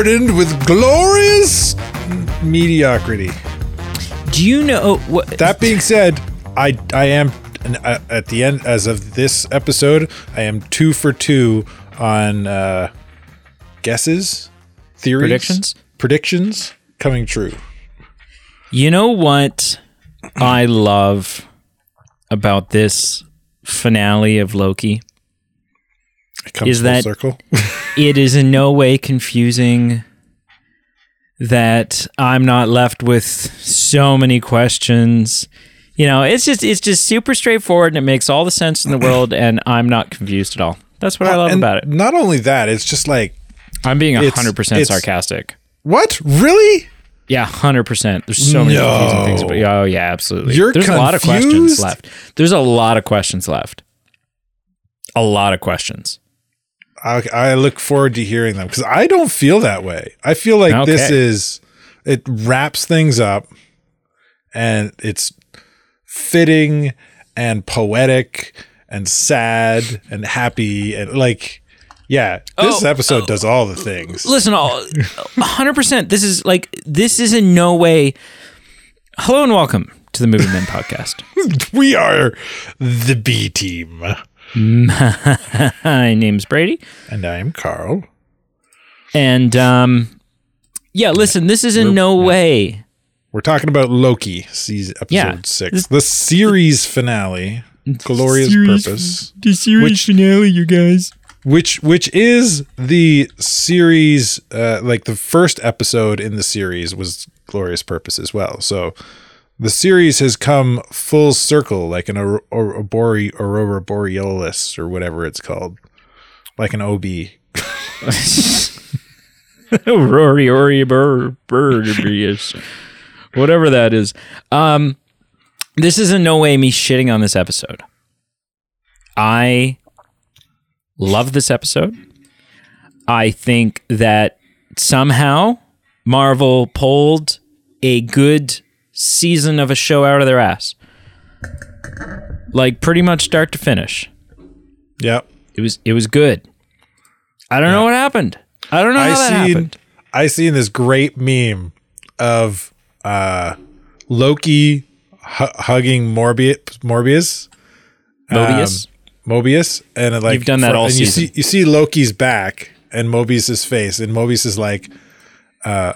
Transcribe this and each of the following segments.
and I am burdened with glorious mediocrity. Do you know what? That being said, I I am uh, at the end as of this episode, I am two for two on uh, guesses, theories, Predictions? predictions coming true. You know what I love about this finale of Loki? It comes Is that- circle? It is in no way confusing that I'm not left with so many questions. You know, it's just it's just super straightforward and it makes all the sense in the world and I'm not confused at all. That's what I love about it. Not only that, it's just like I'm being it's- 100% it's- sarcastic. what really? Yeah, hundred percent. There's so many No. confusing things. About, oh yeah, absolutely. You're There's a lot of questions left. There's a lot of questions left. A lot of questions. I, I look forward to hearing them because I don't feel that way. I feel like this is it wraps things up, and it's fitting and poetic and sad and happy and like yeah. This Oh, episode does all the things. Listen, all hundred percent. This is like this is in no way. Hello and welcome to the Movie Men podcast. We are the B team, My name's Brady, and I'm Carl. and um, yeah. Listen, this is in no way. We're talking about Loki, season episode Yeah. six, This- the series finale, glorious Series- purpose. The series Which- finale, you guys. which which is the series uh like the first episode in the series was glorious purpose as well so the series has come full circle like an or, or, Bore- aurora borealis or whatever it's called like an ob Rory Ori Burbius. Whatever that is. Um this is in no way me shitting on this episode. I love this episode. I think that somehow Marvel pulled a good season of a show out of their ass. Like pretty much start to finish. yeah It was it was good. I don't know what happened. I don't know how i that seen happened. i seen this great meme of uh loki hu- hugging morbius morbius Mobius. Mobius, and like You've done that all and season. You see, you see Loki's back and Mobius's face, and Mobius is like, uh,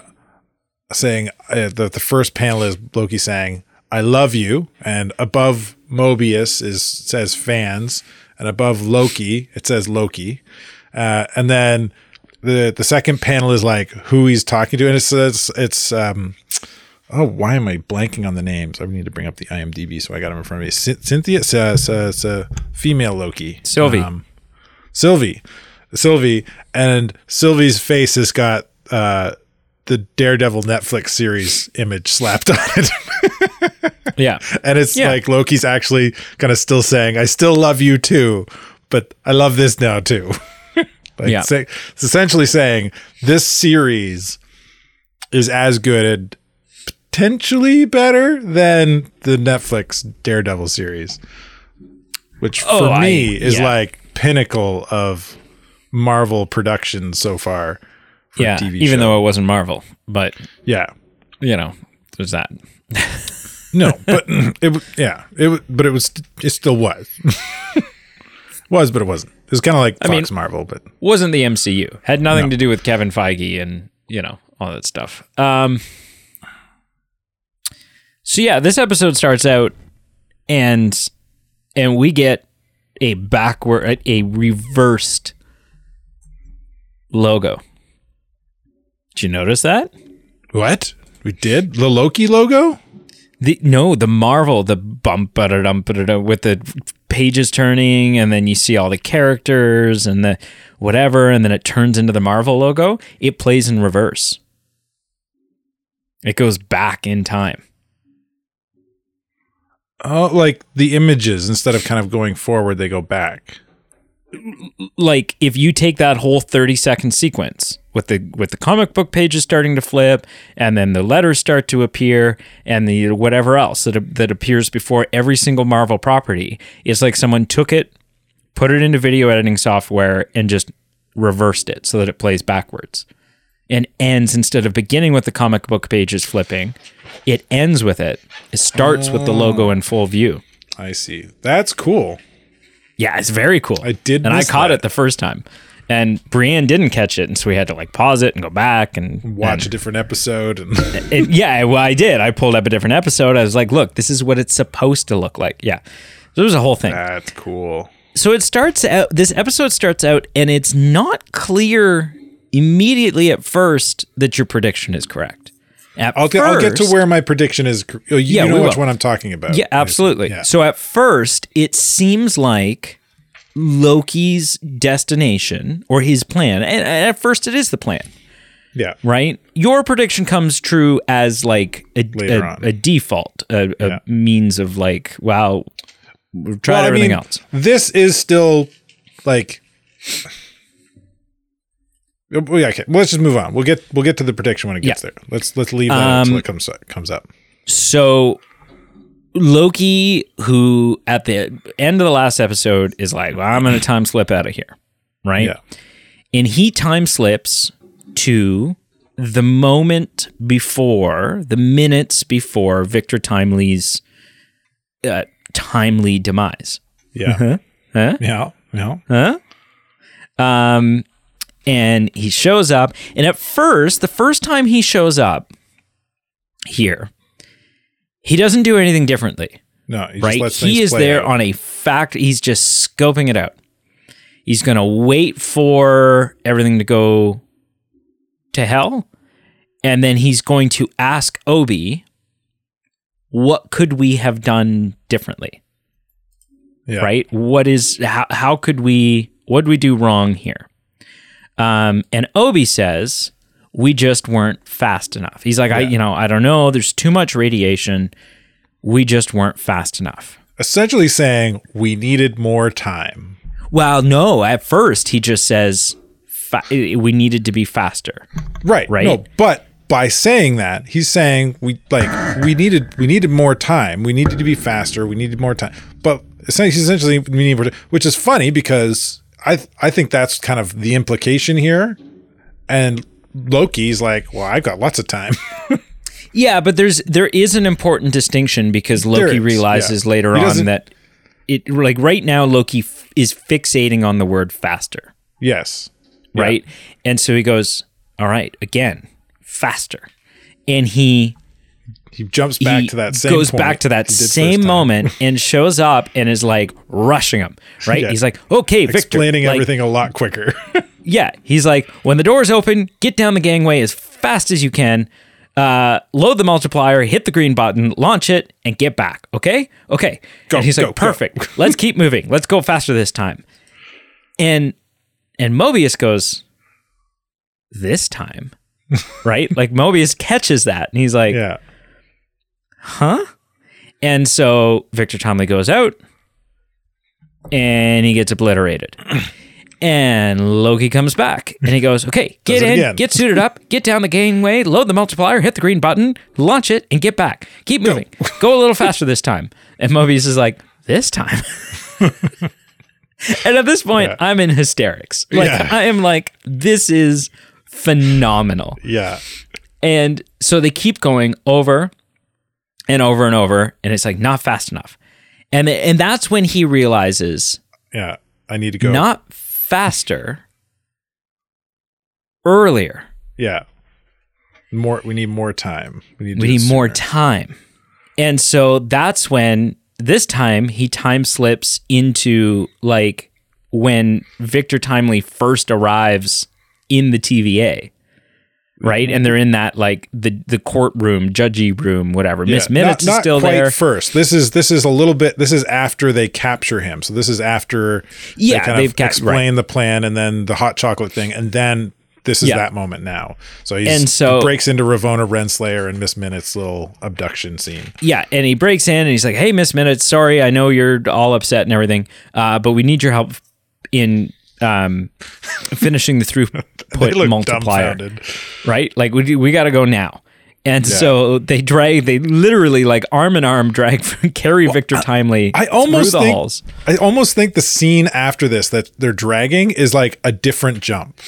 saying uh, the the first panel is Loki saying, "I love you," and above Mobius is says fans, and above Loki it says Loki, uh, and then the the second panel is like who he's talking to, and it says it's um. Oh, why am I blanking on the names? I need to bring up the IMDb, so I got them in front of me. Cyn- Cynthia, it's a, it's a, it's a female Loki. Sylvie. Um, Sylvie, Sylvie, and Sylvie's face has got uh, the Daredevil Netflix series image slapped on it, Yeah. and it's Yeah. like Loki's actually kind of still saying, "I still love you too, but I love this now too." like, Yeah. say, it's essentially saying this series is as good and potentially better than the Netflix Daredevil series, which for Oh, I- me is yeah. like pinnacle of Marvel production so far. Yeah. TV Even show. though it wasn't Marvel, but yeah, you know, there's that. no, but it yeah, it but it was it still was was, but it wasn't. It was kind of like Fox mean- Marvel, but Wasn't the MCU. Had nothing to do with Kevin Feige and, you know, all that stuff. Um So yeah, this episode starts out and and we get a backward a reversed logo. Did you notice that? what we did the Loki logo. The no, the Marvel, the bump ba-da-dum, ba-da-dum, with the pages turning, and then you see all the characters and the whatever, and then it turns into the Marvel logo. It plays in reverse. It goes back in time. Oh, like the images instead of kind of going forward, they go back. Like if you take that whole thirty second sequence with the with the comic book pages starting to flip, and then the letters start to appear, and the whatever else that that appears before every single Marvel property, it's like someone took it, put it into video editing software, and just reversed it so that it plays backwards and ends instead of beginning with the comic book pages flipping, it ends with it. It starts with the oh. logo in full view. I see. That's cool. Yeah, it's very cool. I did and I caught that. it the first time, and Brienne didn't catch it, and so we had to like pause it and go back and Watch a different episode and it, yeah, well, I did. I pulled up a different episode. I was like, look, this is what it's supposed to look like. Yeah. So it was a whole thing. that's cool. So it starts out, this episode starts out, and it's not clear immediately at first that your prediction is correct. At I'll get, I'll get to where my prediction is. You, Yeah, you know which will. one I'm talking about. Yeah, absolutely. Yeah. So at first, it seems like Loki's destination or his plan, and at first, it is the plan. yeah. right? Your prediction comes true as like a, a, a default, a, a means of like, wow, we've tried Well, I everything mean, else. This is still like. Yeah, okay. Let's just move on. We'll get we'll get to the prediction when it gets Yeah. there. Let's let's leave that until Um, it comes up, comes up. So Loki, who at the end of the last episode is like, well, I'm going to time slip out of here, right? Yeah. And he time slips to the moment before, the minutes before Victor Timely's uh, timely demise. Yeah. Huh? Yeah. Yeah. huh? Um, and he shows up, and at first, the first time he shows up here, he doesn't do anything differently, No. He just right? He is there out. on a fact. He's just scoping it out. He's gonna wait for everything to go to hell, and then he's going to ask Obi, "What could we have done differently?" Yeah. right? What is how how could we what did we do wrong here? Um, and Obi says we just weren't fast enough. He's like, I you know I don't know. There's too much radiation. We just weren't fast enough. Essentially saying we needed more time. Well, no. At first, he just says fa- we needed to be faster. Right. Right. No, but by saying that, he's saying we like we needed we needed more time. We needed to be faster. We needed more time. But essentially, essentially we need more, which is funny because I I think that's kind of the implication here. And Loki's like, well, I've got lots of time. Yeah, but there's there is an important distinction because Loki is, realizes yeah. later on that it like right now Loki f- is fixating on the word faster. yes. Yeah. right? And so he goes, "All right, again, faster." And he He jumps back he to that same goes point back to that he did first same moment and shows up and is like rushing him, right? Yeah. He's like, "Okay, Victor." explaining like, everything a lot quicker. Yeah, he's like, "When the doors open, get down the gangway as fast as you can." Uh, load the multiplier, hit the green button, launch it, and get back. Okay, okay. Go, and he's go, like, go. perfect. Let's keep moving. Let's go faster this time. And and Mobius goes, this time, right? like Mobius catches that, and he's like, yeah. Huh? And so Victor Timely goes out, and he gets obliterated. And Loki comes back and he goes, Okay, get in, again. get suited up, get down the gangway, load the multiplier, hit the green button, launch it, and get back. Keep moving. Go a little faster this time. And Mobius is like, This time? and at this point, Yeah. I'm in hysterics. Like, Yeah. I am like, This is phenomenal. Yeah. And so they keep going over and over and over, and it's like not fast enough. And and that's when he realizes Yeah. I need to go. not faster, earlier. yeah. More. We need more time. We need. We need more time. And so that's when this time he time slips into like when Victor Timely first arrives in the TVA. Right? And they're in that like the the courtroom, judgy room, whatever. Miss Minutes not, is not still quite there. First, this is this is a little bit. This is after they capture him. So this is after Yeah, they of ca- explain the plan and then the hot chocolate thing, and then this is Yeah. that moment now. So he's, And so- he breaks into Ravonna Renslayer and Miss Minutes' little abduction scene. Yeah, and he breaks in and he's like, "Hey, Miss Minutes, sorry, I know you're all upset and everything, uh, but we need your help in um, finishing the throughput multiplier, right? Like we we got to go now." And so they drag, they literally like arm in arm drag, carry Victor Timely I almost the think halls. I almost think the scene after this that they're dragging is like a different jump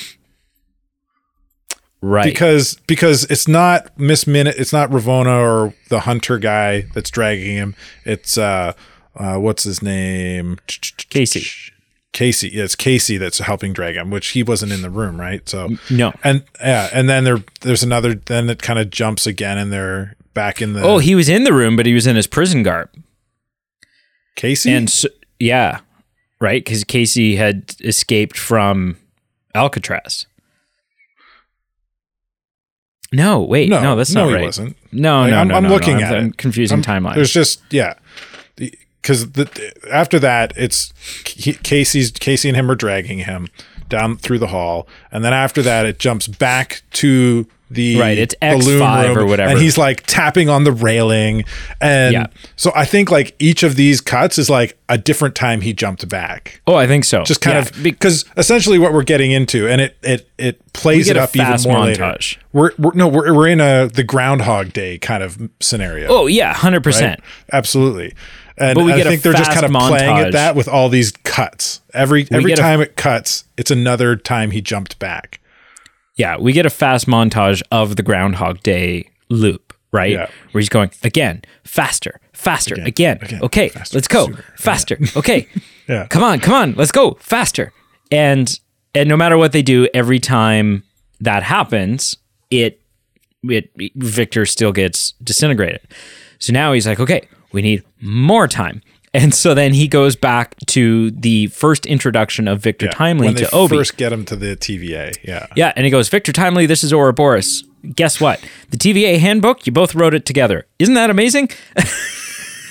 Right. because because it's not Miss Minute, it's not Ravonna or the hunter guy that's dragging him. It's uh, uh what's his name? Casey. Casey. It's Casey that's helping drag him, which he wasn't in the room, right? So no. and yeah, and then there there's another. Then it kind of jumps again, and they're back in the. Oh, he was in the room, but he was in his prison garb. Casey. And so, yeah, right? Because Casey had escaped from Alcatraz. No, wait, no, that's no, not he right. wasn't. No, Like, no, I'm, no, I'm no, looking no, at I'm it. confusing I'm- timeline. There's just yeah, because the, after that it's he, Casey's Casey and him are dragging him down through the hall, and then after that it jumps back to the Right, it's X5 or whatever. and he's like tapping on the railing, and Yeah. so I think like each of these cuts is like a different time he jumped back. oh, I think so. Just kind Yeah, of because essentially what we're getting into, and it it it plays it up even more later. montage. We're, we're no, we're we're in a the Groundhog Day kind of scenario. oh yeah, hundred percent. Absolutely. And I think they're just kind of playing at that with all these cuts. Every every get a- time it cuts, it's another time he jumped back. Yeah, we get a fast montage of the Groundhog Day loop, right? Yeah. Where he's going again, faster, faster, again. again, okay, faster, let's go, sooner, faster. Okay, Yeah. come on, come on, let's go faster. And and no matter what they do, every time that happens, it it Victor still gets disintegrated. So now he's like, okay, we need more time. And so then he goes back to the first introduction of Victor Timely when they to Obi. first get him to the TVA. Yeah. Yeah, and he goes, Victor Timely, this is Ouroboros. Guess what? The TVA handbook, you both wrote it together. Isn't that amazing?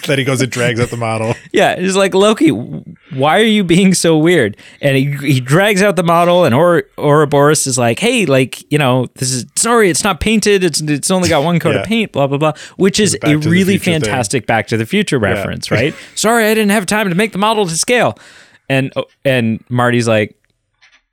Then he goes and drags out the model. yeah, he's like Loki. Why are you being so weird? And he he drags out the model, and or Ouroboros is like, hey, like you know, this is sorry, it's not painted. It's it's only got one coat Yeah. of paint. Blah blah blah. Which is a really Future thing. fantastic Back to the Future reference, right? sorry, I didn't have time to make the model to scale. And and Marty's like,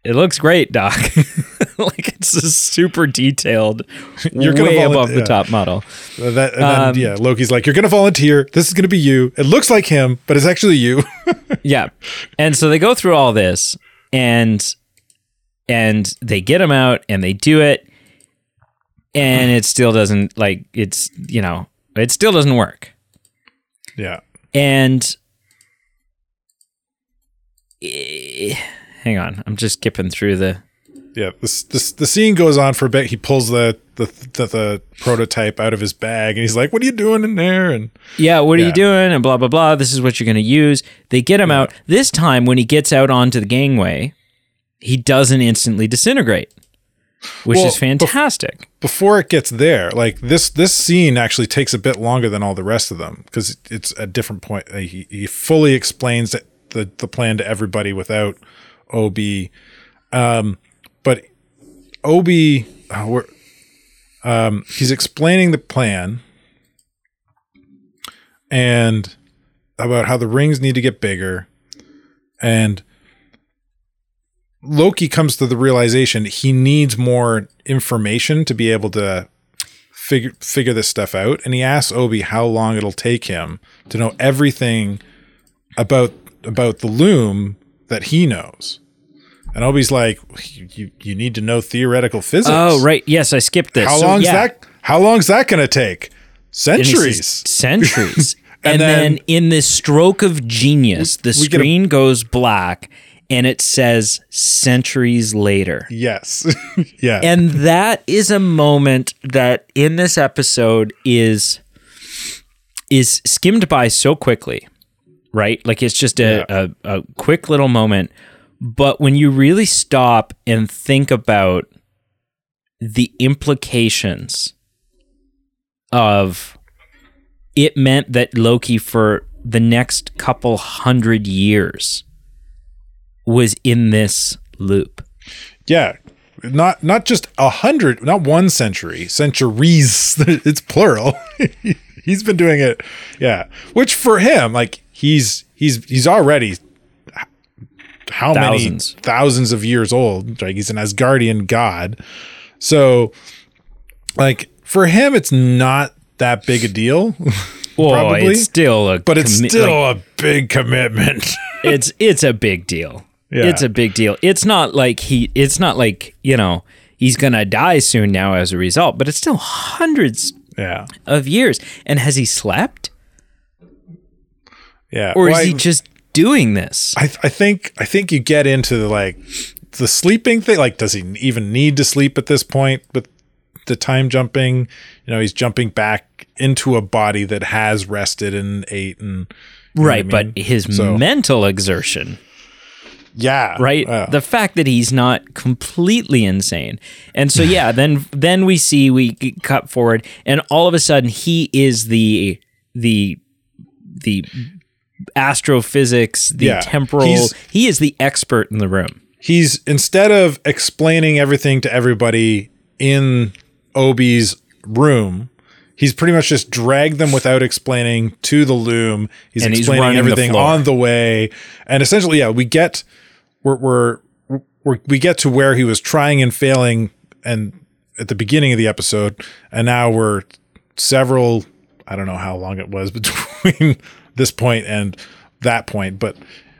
it looks great, Doc. like it's a super detailed, You're gonna way volun- above the top model. That, and then, Um, yeah, Loki's like, "You're gonna volunteer. This is gonna be you. It looks like him, but it's actually you." Yeah. And so they go through all this and and they get him out and they do it and it still doesn't like it's you know, it still doesn't work. yeah. And eh, hang on, I'm just skipping through the Yeah, this, this the scene goes on for a bit. He pulls the the, the the prototype out of his bag, and he's like, "What are you doing in there?" And yeah, what are you doing? And blah blah blah. This is what you're gonna use. They get him out. This time when he gets out onto the gangway, he doesn't instantly disintegrate. Which Well, is fantastic. before it gets there, like this this scene actually takes a bit longer than all the rest of them because it's a different point. He, he fully explains the the plan to everybody without Ob, um, but Obi, uh, um, he's explaining the plan and about how the rings need to get bigger, and Loki comes to the realization he needs more information to be able to figure figure this stuff out and he asks Obi how long it'll take him to know everything about about the loom that he knows. And Obi's like you you need to know theoretical physics. Oh, right. Yes, I skipped this. How So, long's yeah. that how long's that going to take? Centuries. centuries. and, And then, then- in this stroke of genius, the we get a- screen goes black and it says centuries later. Yes. yeah. And that is a moment that in this episode is is skimmed by so quickly, right? Like it's just a, a, a quick little moment. But when you really stop and think about the implications of it meant that Loki for the next couple hundred years was in this loop. Yeah. Not not just a hundred, not one century, centuries. It's plural. he's been doing it, yeah. Which for him, like he's he's he's already how Thousands. many thousands of years old? Like he's an Asgardian god. So, like for him, it's not that big a deal. Well, Probably. it's still a but it's commi- still like, a big commitment. it's it's a big deal. Yeah. It's a big deal. It's not like he it's not like, you know, he's going to die soon now as a result, but it's still hundreds yeah, of years. And has he slept yeah. or Well, is he I- just doing this? I, I think I think you get into the, like the sleeping thing. Like, does he even need to sleep at this point with the time jumping? You know, he's jumping back into a body that has rested and ate and know what I right, mean? but his So- mental exertion yeah, right yeah. the fact that he's not completely insane and so yeah then then we see we cut forward and all of a sudden he is the the the astrophysics the Yeah, temporal he's- he is the expert in the room he's instead of explaining everything to everybody in Obi's room, he's pretty much just dragged them without explaining to the loom. He's And explaining the everything floor. on the way, and essentially, yeah, we get we're, we're we're we get to where he was trying and failing, and at the beginning of the episode, and now we're several. I don't know how long it was between this point and that point, but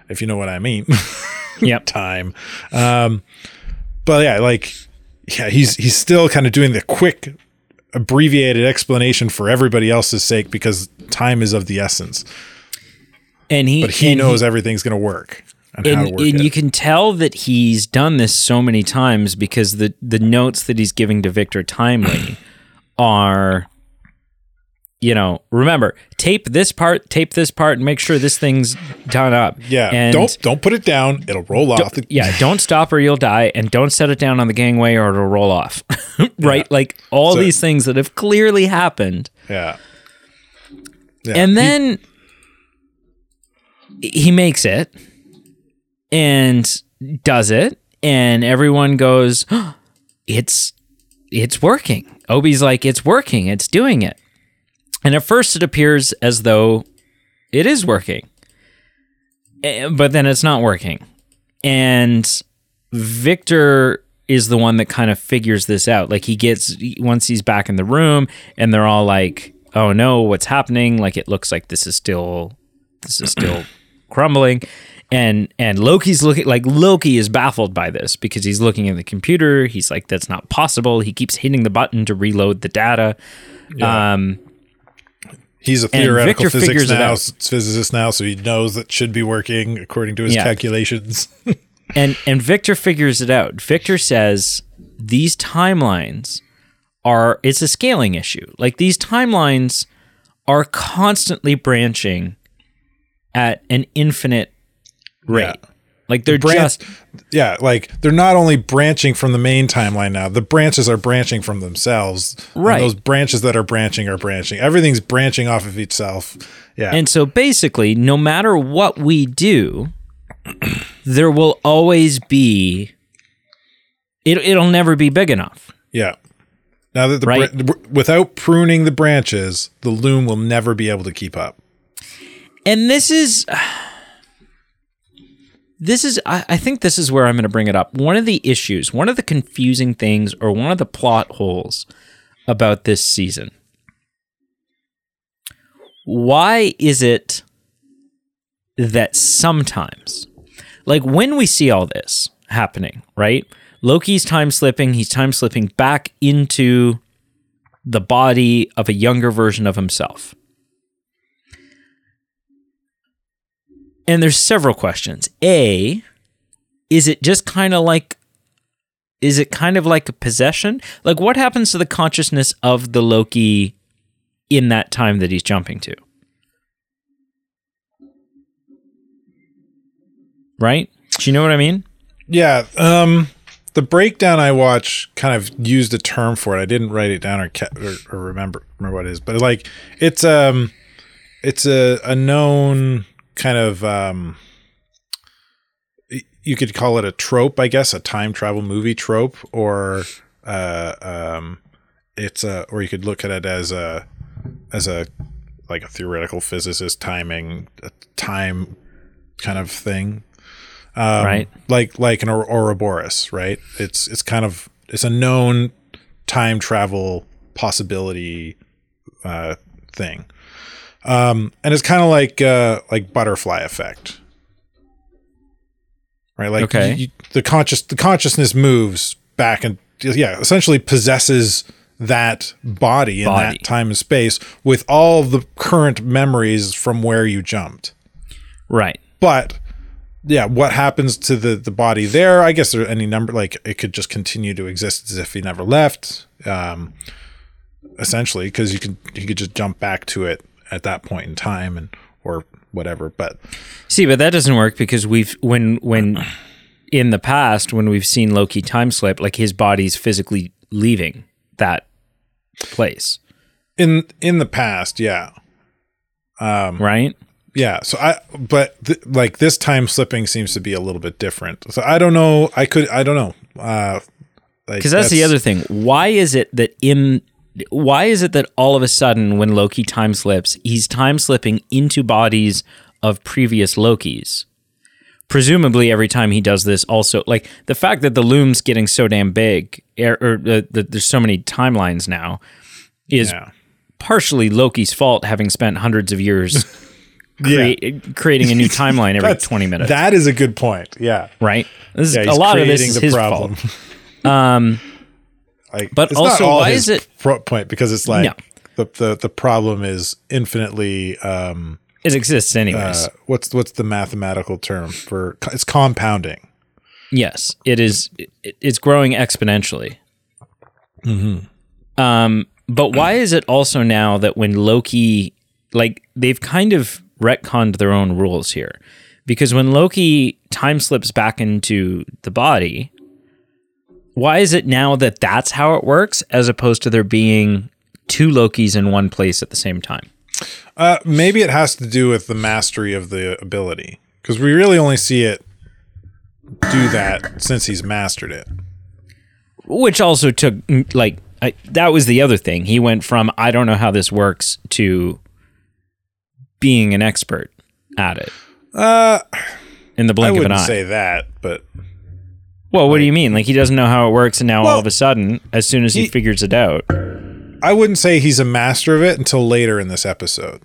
if you know what I mean. yep time. Um, but yeah, like yeah, he's he's still kind of doing the quick abbreviated explanation for everybody else's sake because time is of the essence. and he But he knows everything's going to work and, and, work and you can tell that he's done this so many times because the the notes that he's giving to Victor Timely are you know remember tape this part tape this part and make sure this thing's done up. Yeah, and don't don't put it down; it'll roll off. Yeah don't stop or you'll die and don't set it down on the gangway or it'll roll off. Right? Like all So- these things that have clearly happened. Yeah, yeah. and then he makes it and does it and everyone goes it's it's working. Obi's like it's working. It's doing it and at first it appears as though it is working. Eh, but then it's not working. And victor is the one that kind of figures this out. Like he gets once he's back in the room and they're all like oh no what's happening? Like it looks like this is still this is still crumbling. And and Loki's looking like Loki is baffled by this because he's looking at the computer. He's like that's not possible. He keeps hitting the button to reload the data. Um he's a theoretical physics now, physicist now, so he knows that should be working according to his Yeah. calculations. and and Victor figures it out Victor says these timelines are it's a scaling issue like these timelines are constantly branching at an infinite rate Yeah. Like they're Bran- just yeah, like they're not only branching from the main timeline now, the branches are branching from themselves. And Right. those branches that are branching are branching. Everything's branching off of itself. Yeah. And so basically, no matter what we do, there will always be it it'll never be big enough. yeah. Now that the Right. bra- without pruning the branches, the loom will never be able to keep up. And this is this is I, I think this is where I'm going to bring it up. One of the issues, one of the confusing things or one of the plot holes about this season. Why is it that sometimes like when we see all this happening, right? Loki's time slipping, he's time slipping back into the body of a younger version of himself. And there's several questions. A, is it just kind of like is it kind of like a possession? Like what happens to the consciousness of the Loki in that time that he's jumping to? Right? Do you know what I mean? Yeah. Um, the breakdown I watched kind of used a term for it. I didn't write it down or or, or remember remember what it is, but like it's um it's a a known kind of um you could call it a trope, I guess, a time travel movie trope, or uh um it's a or you could look at it as a as a like a theoretical physicist timing a time kind of thing um, Right. Like like an Or- Ouroboros, right? It's it's kind of it's a known time travel possibility uh, thing. Um, and it's kind of like uh, like butterfly effect, right? Like Okay. you- the conscious the consciousness moves back and yeah, essentially possesses that body in Body. that time and space with all the current memories from where you jumped. Right. But yeah, what happens to the the body there? I guess there are any number like it could just continue to exist as if he never left. Um, essentially, because you could you could just jump back to it at that point in time and or whatever. But See, but that doesn't work because we've when when in the past when we've seen Loki time slip, like his body's physically leaving that place, in in the past, yeah, Um, right? yeah. So I but th- like this time slipping seems to be a little bit different. So I don't know. I could I don't know. Uh, like, Because that's, the other thing. Why is it that in why is it that all of a sudden when Loki time slips, he's time slipping into bodies of previous Lokis? Presumably, every time he does this, also like the fact that the loom's getting so damn big, er, or uh, that there's so many timelines now, is Yeah. partially Loki's fault, having spent hundreds of years Yeah. creating a new timeline every 20 minutes. That is a good point. Yeah. right? This is, a lot of this is his problem. fault. Um, But also, why is it- point because it's like No. the, the the problem is infinitely um it exists anyways. uh, what's what's the mathematical term for it's compounding. Yes, it is. It, it's growing exponentially. Um, but why is it also now that when Loki, like they've kind of retconned their own rules here, because when Loki time slips back into the body, why is it now that that's how it works as opposed to there being two Lokis in one place at the same time? Uh, maybe it has to do with the mastery of the ability because we really only see it do that since he's mastered it. which also took mm, like I, that was the other thing he went from i don't know how this works to being an expert at it Uh, in the I blink of an eye. I eye say that, but well what do you mean like he doesn't know how it works and now all of a sudden as soon as he, he- figures it out I wouldn't say he's a master of it until later in this episode.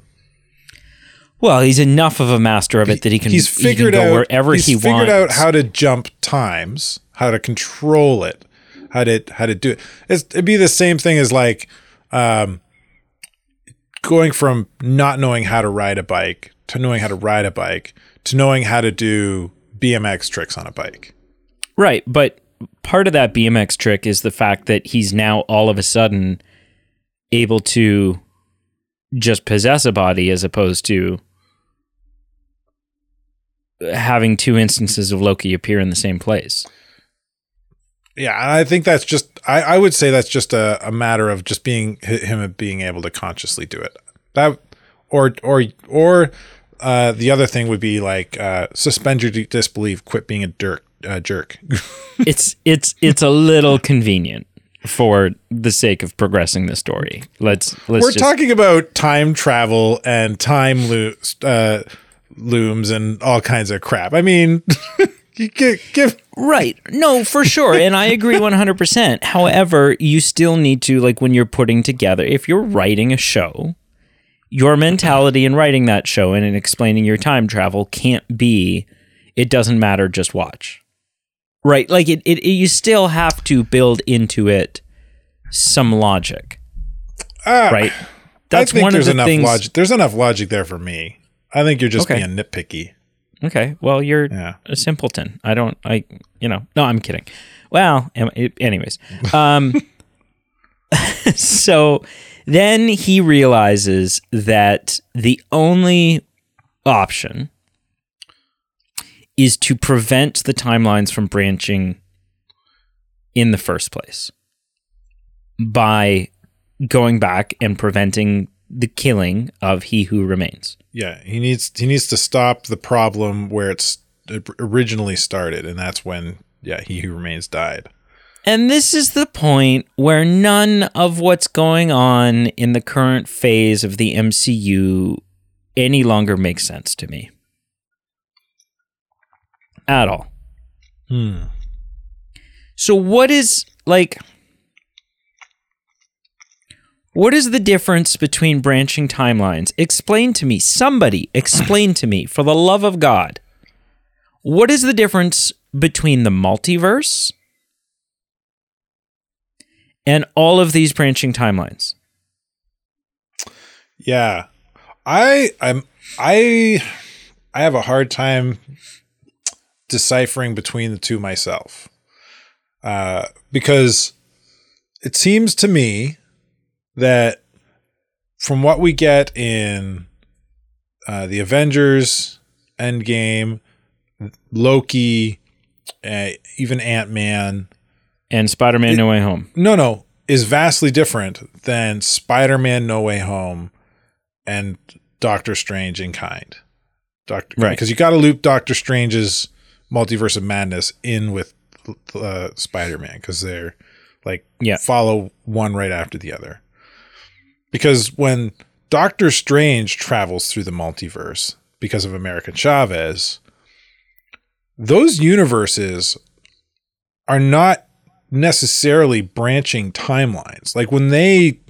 well he's enough of a master of it that he can he's he can figured out wherever he wants. he's he figured wants out how to jump times, how to control it, how to how to do it. It's, it'd be the same thing as like um, going from not knowing how to ride a bike to knowing how to ride a bike to knowing how to do BMX tricks on a bike. Right but part of that bmx trick is the fact that he's now all of a sudden able to just possess a body as opposed to having two instances of Loki appear in the same place. Yeah, I think that's just I, I would say that's just a, a matter of just being him being able to consciously do it. That or or or uh, the other thing would be like uh, suspend your disbelief, quit being a jerk. Uh, jerk. It's it's it's a little convenient for the sake of progressing the story. Let's let's We're just, talking about time travel and time lo- uh, looms and all kinds of crap. I mean, you give, give Right. No, for sure. And I agree 100%. However, you still need to, like, when you're putting together, if you're writing a show, your mentality in writing that show and in explaining your time travel can't be, it doesn't matter, just watch. Right. Like, it, it, you still have to build into it some logic. uh, Right. I That's think one of the enough things. logic. There's enough logic there for me. I think you're just Okay. being nitpicky. Okay. Well, you're Yeah. a simpleton. I don't. I. You know. No, I'm kidding. Well, anyways. Um. so then he realizes that the only option is to prevent the timelines from branching in the first place by going back and preventing the killing of he who remains. Yeah, he needs he needs to stop the problem where it's originally started, and that's when yeah he who remains died. And this is the point where none of what's going on in the current phase of the MCU any longer makes sense to me. At all. Hmm. So, what is like. What is the difference between branching timelines? Explain to me. Somebody explain to me, for the love of God. What is the difference between the multiverse and all of these branching timelines? Yeah. I I'm I I have a hard time deciphering between the two myself. Uh because it seems to me that from what we get in uh, the Avengers Endgame, Loki, uh, even Ant Man, And Spider Man No Way Home. no, no, is vastly different than Spider Man No Way Home and Doctor Strange in kind. Doctor, Right. Because you got to loop Doctor Strange's multiverse of madness in with uh, Spider Man because they're like Yeah. follow one right after the other. Because when Doctor Strange travels through the multiverse because of America Chavez, those universes are not necessarily branching timelines. Like when they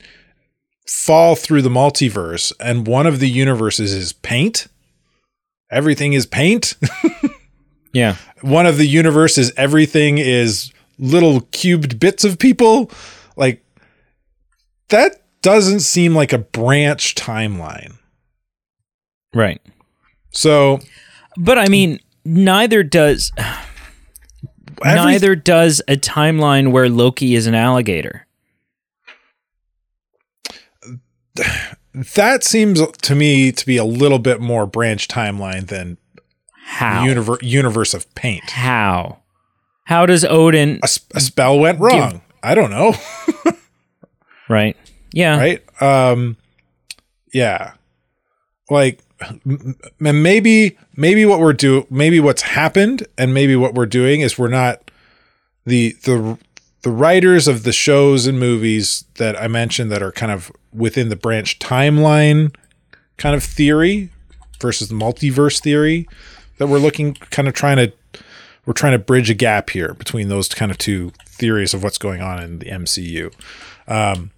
fall through the multiverse and one of the universes is paint, everything is paint. Yeah. one of the universes, everything is little cubed bits of people. Like that doesn't seem like a branch timeline. Right. So But I mean, neither does every- neither does a timeline where Loki is an alligator. that seems to me to be a little bit more branch timeline than How? universe universe of paint. How? How does Odin A spell went wrong. I don't know. right? Yeah. right? Um, yeah, like m- m- maybe maybe what we're do maybe what's happened and maybe what we're doing is we're not the the the writers of the shows and movies that I mentioned that are kind of within the branch timeline kind of theory versus the multiverse theory that we're looking kind of trying to we're trying to bridge a gap here between those kind of two theories of what's going on in the MCU. Um,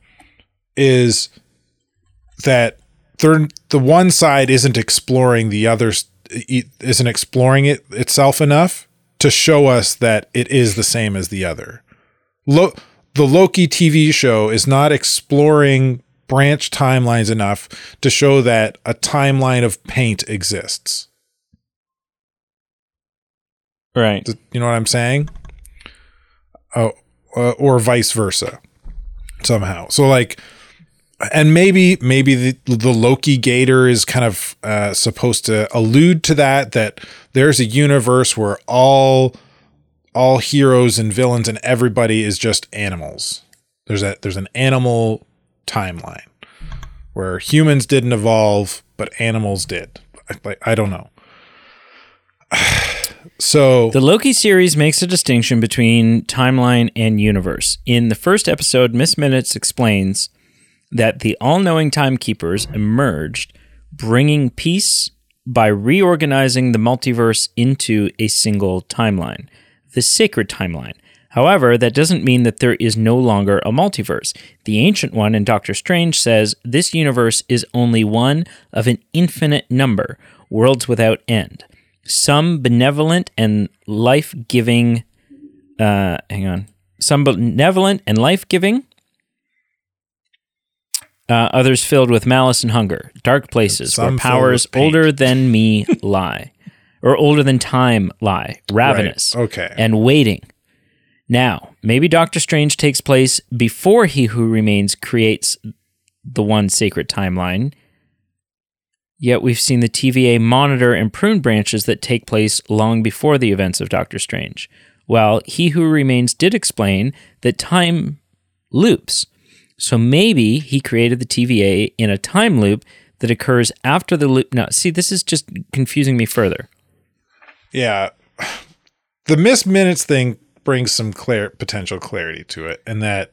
is that they're, the one side isn't exploring the others isn't exploring it itself enough to show us that it is the same as the other. Lo- the Loki TV show is not exploring branch timelines enough to show that a timeline of paint exists. Right. You know what I'm saying? Oh, uh, or vice versa, somehow. So like, and maybe maybe the the Loki Gator is kind of uh, supposed to allude to that that there's a universe where all all heroes and villains and everybody is just animals. There's a there's an animal timeline where humans didn't evolve but animals did. Like I don't know. So The Loki series makes a distinction between timeline and universe. In the first episode, Miss Minutes explains that the all knowing timekeepers emerged, bringing peace by reorganizing the multiverse into a single timeline, the sacred timeline. However, that doesn't mean that there is no longer a multiverse. The Ancient One in Doctor Strange says this universe is only one of an infinite number, worlds without end some benevolent and life giving. Uh, hang on. Some benevolent and life giving. Uh, others filled with malice and hunger, dark places where powers older than me lie, or older than time lie, ravenous Right. Okay. and waiting. Now, maybe Doctor Strange takes place before He Who Remains creates the one sacred timeline. Yet we've seen the TVA monitor and prune branches that take place long before the events of Doctor Strange. Well, He Who Remains did explain that time loops. So maybe he created the TVA in a time loop that occurs after the loop. Now, see, this is just confusing me further. yeah the Miss Minutes thing brings some clear potential clarity to it and that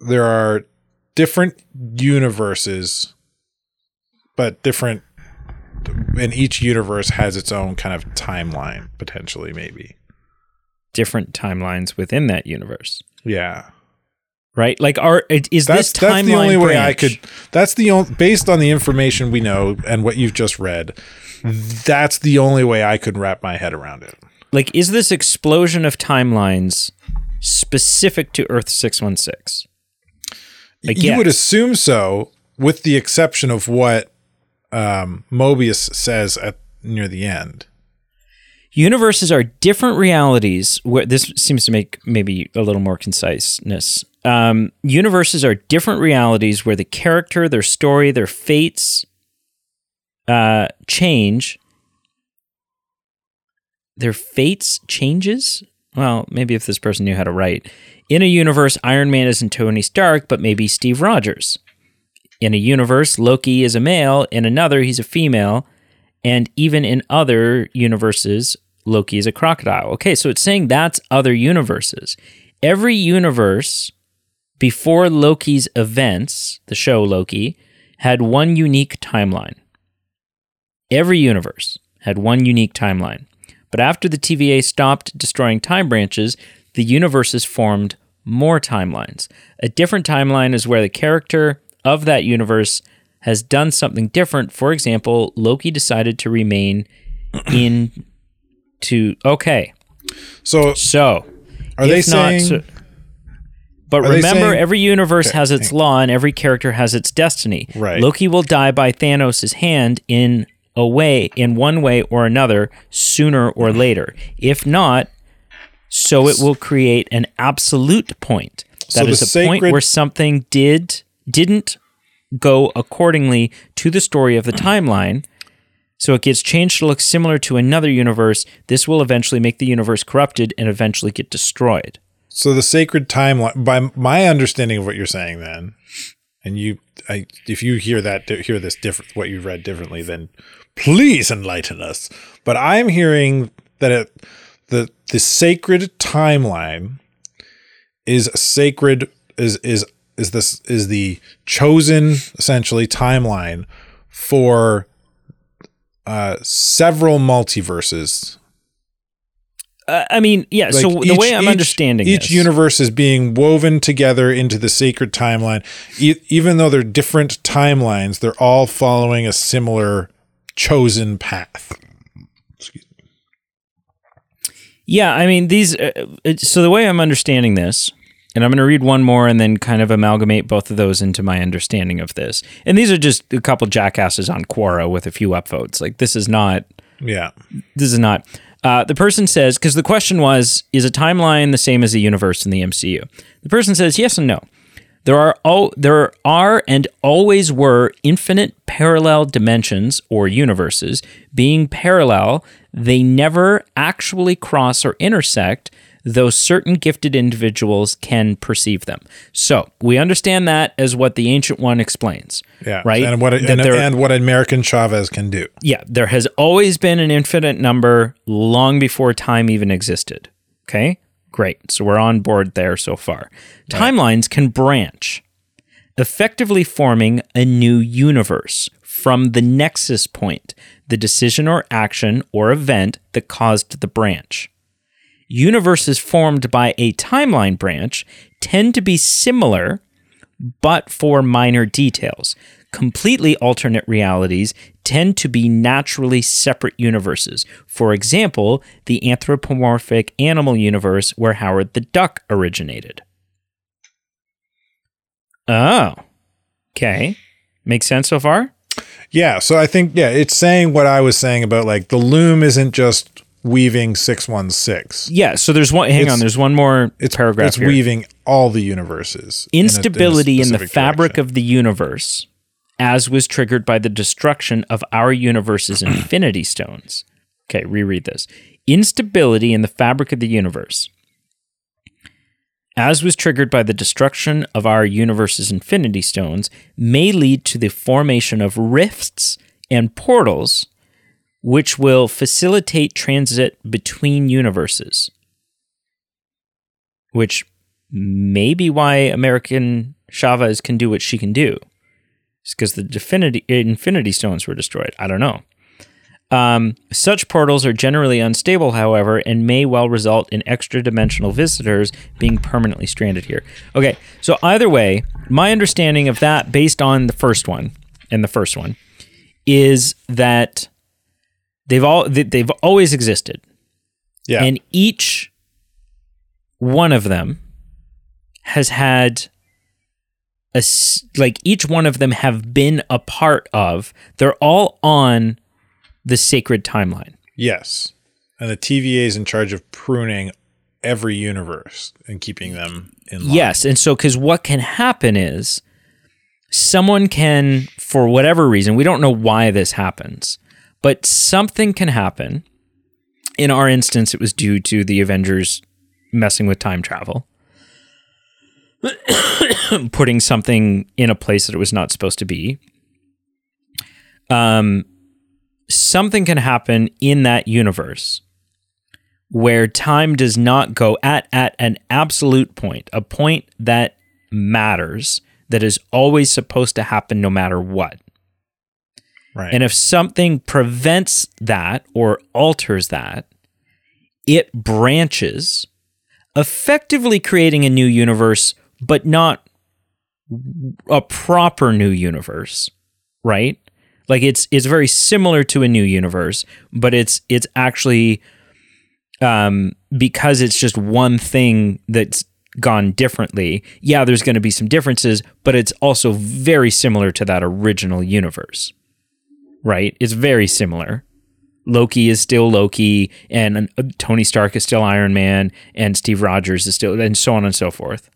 there are different universes but different and each universe has its own kind of timeline potentially maybe Different timelines within that universe. yeah right? Like, are is That's this timeline that's the only way I could. That's the only based on the information we know and what you've just read. That's the only way I could wrap my head around it. like is this explosion of timelines specific to Earth six one six? You would assume so, with the exception of what um, Mobius says at near the end. universes are different realities where this seems to make maybe a little more conciseness. Um, universes are different realities where the character their story their fates uh, change. Their fates changes? Well maybe if this person knew how to write in a universe iron man isn't tony stark but maybe steve rogers in a universe loki is a male in another he's a female and even in other universes, Loki is a crocodile. Okay, so it's saying that's other universes. Every universe before Loki's events, the show Loki, had one unique timeline. Every universe had one unique timeline. But after the TVA stopped destroying time branches, the universes formed more timelines. A different timeline is where the character of that universe has done something different. For example, Loki decided to remain in to okay. So So, Are they not, saying- so- but remember, saying- every universe Okay, has its law, and every character has its destiny. Right. Loki will die by Thanos' hand in a way, in one way or another, sooner or mm-hmm. later. If not, so it will create an absolute point. So That the is a point where something did didn't go accordingly to the story of the timeline. So it gets changed to look similar to another universe. This will eventually make the universe corrupted and eventually get destroyed. So the sacred timeline, by my understanding of what you're saying, then, and you, I, if you hear that, hear this different, what you've read differently, then please enlighten us. But I'm hearing that it, the the sacred timeline is sacred is is is this is the chosen essentially timeline for uh several multiverses Uh, I mean, yeah. so like the way I'm each- understanding each this, universe is being woven together into the sacred timeline e- even though they're different timelines they're all following a similar chosen path Yeah, I mean these. Uh, it- so the way I'm understanding this, and I'm going to read one more and then kind of amalgamate both of those into my understanding of this. And these are just a couple jackasses on Quora with a few upvotes. Like this is not. yeah This is not. Uh, the person says because the question was, is a timeline the same as a universe in the MCU? The person says yes and no. There are all there are and always were infinite parallel dimensions or universes. Being parallel, they never actually cross or intersect, though certain gifted individuals can perceive them. So we understand that as what the ancient one explains. yeah Right? and what and, there- and what America Chavez can do yeah, there has always been an infinite number long before time even existed. Okay, great. So we're on board there so far. Timelines can branch, effectively forming a new universe from the nexus point, the decision or action or event that caused the branch. Universes formed by a timeline branch tend to be similar but for minor details. Completely alternate realities tend to be naturally separate universes. For example, the anthropomorphic animal universe where Howard the Duck originated. Oh, okay. Makes sense so far? yeah so i think yeah it's saying what i was saying about like the loom isn't just weaving 616 Yeah, so there's one hang It's- on, there's one more it's paragraph it's here. weaving all the universes in a- in a instability in, the fabric direction. of the universe as was triggered by the destruction of our universe's infinity stones. Okay reread this. Instability in the fabric of the universe. As was triggered by the destruction of our universe's infinity stones may lead to the formation of rifts and portals which will facilitate transit between universes. Which may be why America Chavez can do what she can do. It's because the Definity, Infinity Stones were destroyed. I don't know. Um, such portals are generally unstable, however, and may well result in extra dimensional visitors being permanently stranded here. Okay, so either way, my understanding of that, based on the first one and the first one, is that they've all they- they've always existed, Yeah. and each one of them has had a like each one of them have been a part of. They're all on the sacred timeline. yes. And the TVA is in charge of pruning every universe and keeping them in line. Yes, and so because what can happen is someone can, for whatever reason, we don't know why this happens, but something can happen. In our instance, it was due to the Avengers messing with time travel, putting something in a place that it was not supposed to be. Um, something can happen in that universe where time does not go at at an absolute point, a point that matters, that is always supposed to happen no matter what. Right. And if something prevents that or alters that, it branches, effectively creating a new universe, but not a proper new universe, right? Like it's it's very similar to a new universe, but it's it's actually um, because it's just one thing that's gone differently. Yeah, there's going to be some differences, but it's also very similar to that original universe, right? It's very similar. Loki is still Loki, and uh, Tony Stark is still Iron Man, and Steve Rogers is still, and so on and so forth.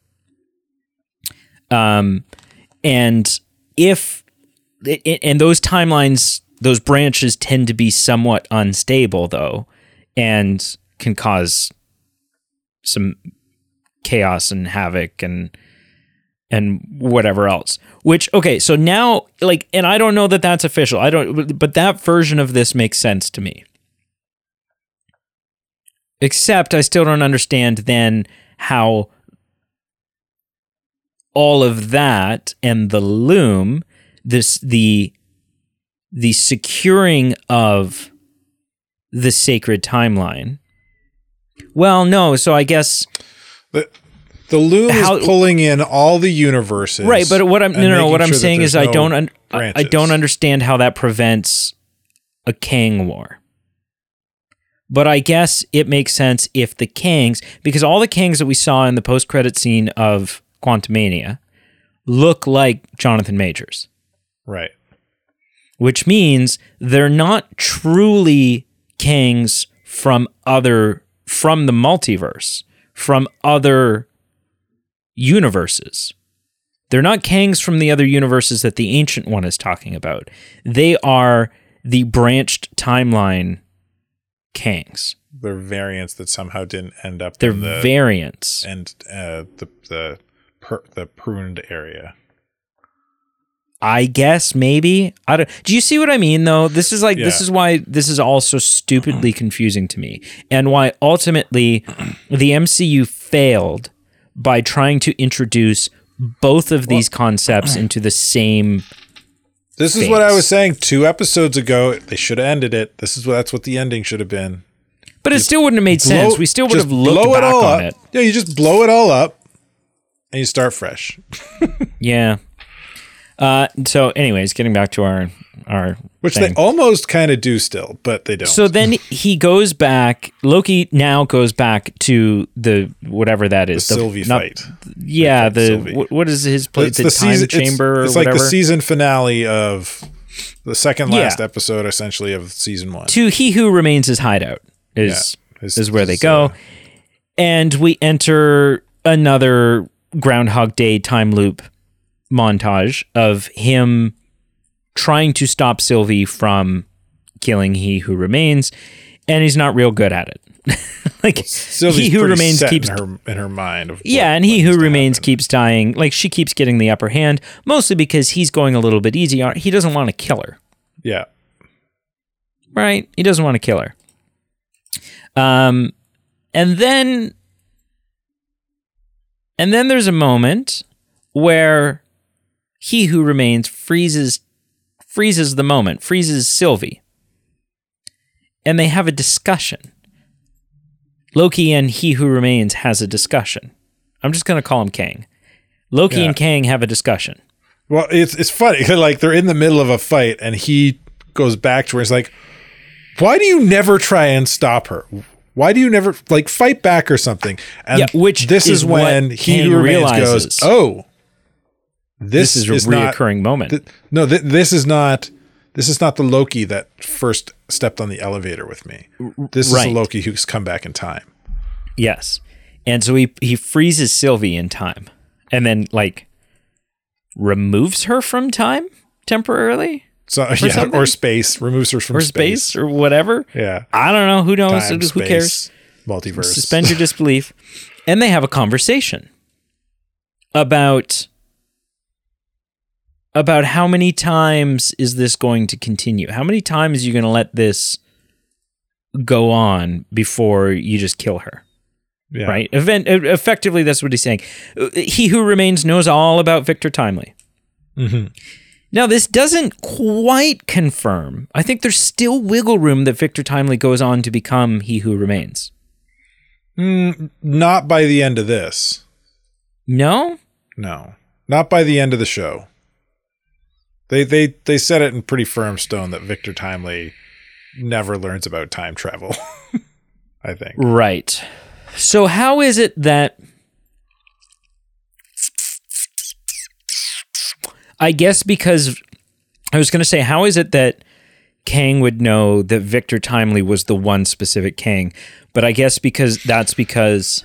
Um, and if and those timelines, those branches tend to be somewhat unstable, though, and can cause some chaos and havoc and and whatever else. Which okay so now like and i don't know that that's official. I don't but that version of this makes sense to me. Except i still don't understand then how all of that and the loom this the the securing of the sacred timeline well, no. So I guess the, the loom How- is pulling in all the universes. right. But what I'm no no. no what I'm sure saying is there's I don't un- I, I don't understand how that prevents a Kang war. But I guess it makes sense if the Kangs, because all the Kangs that we saw in the post credit scene of Quantumania look like Jonathan Majors. Right. which means they're not truly Kangs from other from the multiverse, from other universes. They're not Kangs from the other universes that the ancient one is talking about. They are the branched timeline Kangs. They're variants that somehow didn't end up They're in the variants. and uh, the the per, the pruned area. I guess maybe. I don't. Do you see what I mean? Though this is like this is why this is all so stupidly confusing to me, and why ultimately the MCU failed by trying to introduce both of these concepts into the same. This is what I was saying two episodes ago. They should have ended it. This is what that's what the ending should have been. But it still wouldn't have made sense. We still would have looked blow it back all on up. it. Yeah, you just blow it all up and you start fresh. Yeah. Uh, so, anyways, getting back to our our Which thing. they almost kind of do still, but they don't. So then he goes back. Loki now goes back to the whatever that is. the is. Sylvie not- fight. Yeah, the Sylvie. what, what is his place? It's The, the time season chamber It's, or like the season finale of the second Yeah. last episode, essentially of season one. to he who remains his hideout is Yeah. His- is where they go, uh, and we enter another Groundhog Day time loop montage of him trying to stop Sylvie from killing he who remains, and he's not real good at it. like Sylvie's he who remains keeps in her in her mind. Of Yeah, and he who remains happen. keeps dying. Like she keeps getting the upper hand, mostly because he's going a little bit easy on. He doesn't want to kill her, Yeah, right? He doesn't want to kill her. Um, and then, and then there's a moment where he who remains freezes, freezes the moment, freezes Sylvie, and they have a discussion. Loki and He Who Remains has a discussion. I'm just going to call him Kang. Loki Yeah. and Kang have a discussion. Well, it's it's funny. Like they're in the middle of a fight, and he goes back to where he's like, "Why do you never try and stop her? Why do you never like fight back or something?" And Yeah, which this is is, when he who remains realizes. goes, "Oh, this, This is a is not reoccurring moment. th- no, th- this is not this is not the Loki that first stepped on the elevator with me. This is the Loki who's come back in time." Yes. And so he he freezes Sylvie in time and then like removes her from time temporarily So yeah, something? or space removes her from or space, or whatever. Yeah, I don't know. Who knows? time, Who space, cares? Multiverse. Suspend your disbelief. And they have a conversation about about how many times is this going to continue? How many times are you going to let this go on before you just kill her? yeah. right? Event, effectively, that's what he's saying. He who remains knows all about Victor Timely. Mhm. Now, this doesn't quite confirm. I think there's still wiggle room that Victor Timely goes on to become He who remains. Mm, not by the end of this. No, No, not by the end of the show. They they they set it in pretty firm stone that Victor Timely never learns about time travel. I think. right. So, how is it that? I guess because I was going to say, how is it that Kang would know that Victor Timely was the one specific Kang? But I guess because that's because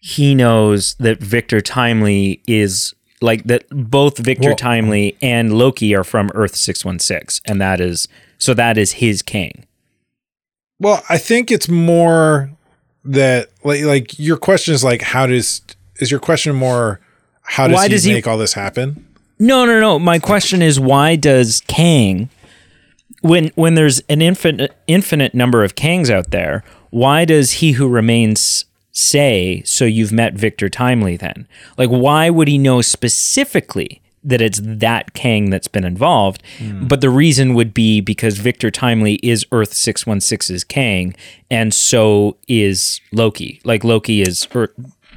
he knows that Victor Timely is like that both Victor Well- Timely and Loki are from Earth 616 and that is so that is his Kang. Well, I think it's more that like like your question is like how does is your question more how does Why he does he- make all this happen? No, no, no. My question is why does Kang when when there's an infinite infinite number of Kangs out there, why does he who remains say so you've met Victor Timely then? Like why would he know specifically that it's that Kang that's been involved? Hmm. But the reason would be because Victor Timely is Earth 616's Kang and so is Loki. Like Loki is Earth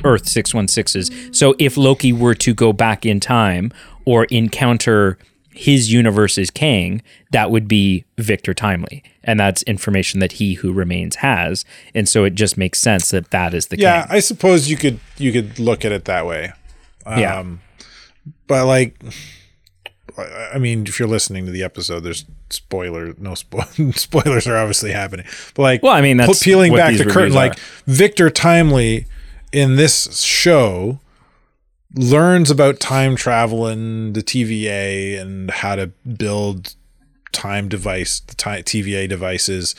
Earth 616's. So if Loki were to go back in time or encounter his universe's Kang, that would be Victor Timely. And that's information that he who remains has. And so it just makes sense that that is the case. Yeah, Kang. I suppose you could you could look at it that way. Um, Yeah. But like I mean, if you're listening to the episode, there's spoiler, no spo- spoilers are obviously happening. But like, Well, I mean, that's peeling back the curtain. reviews Like. Victor Timely in this show learns about time travel and the TVA and how to build time device, the TVA devices,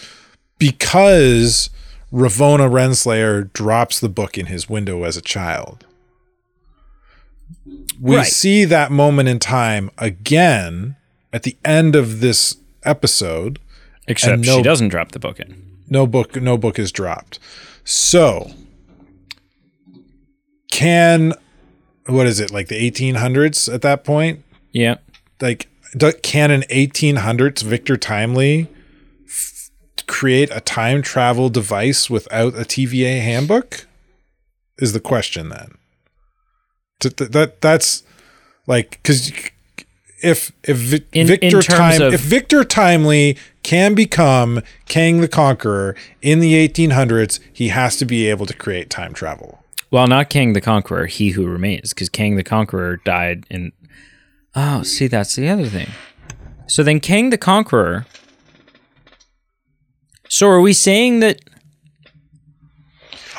because Ravonna Renslayer drops the book in his window as a child. We Right. see that moment in time again at the end of this episode. Except and she doesn't drop the book in. No book, no book is dropped. So, can what is it like the 1800s at that point? Yeah. Like, can an 1800s Victor Timely f- create a time travel device without a TVA handbook? Is the question then? To, th- that that's like because if if In- in Victor terms Time of- if Victor Timely can become Kang the Conqueror in the 1800s, he has to be able to create time travel. Well, not Kang the Conqueror, he who remains, because Kang the Conqueror died in. Oh, see, that's the other thing. So then Kang the Conqueror. So are we saying that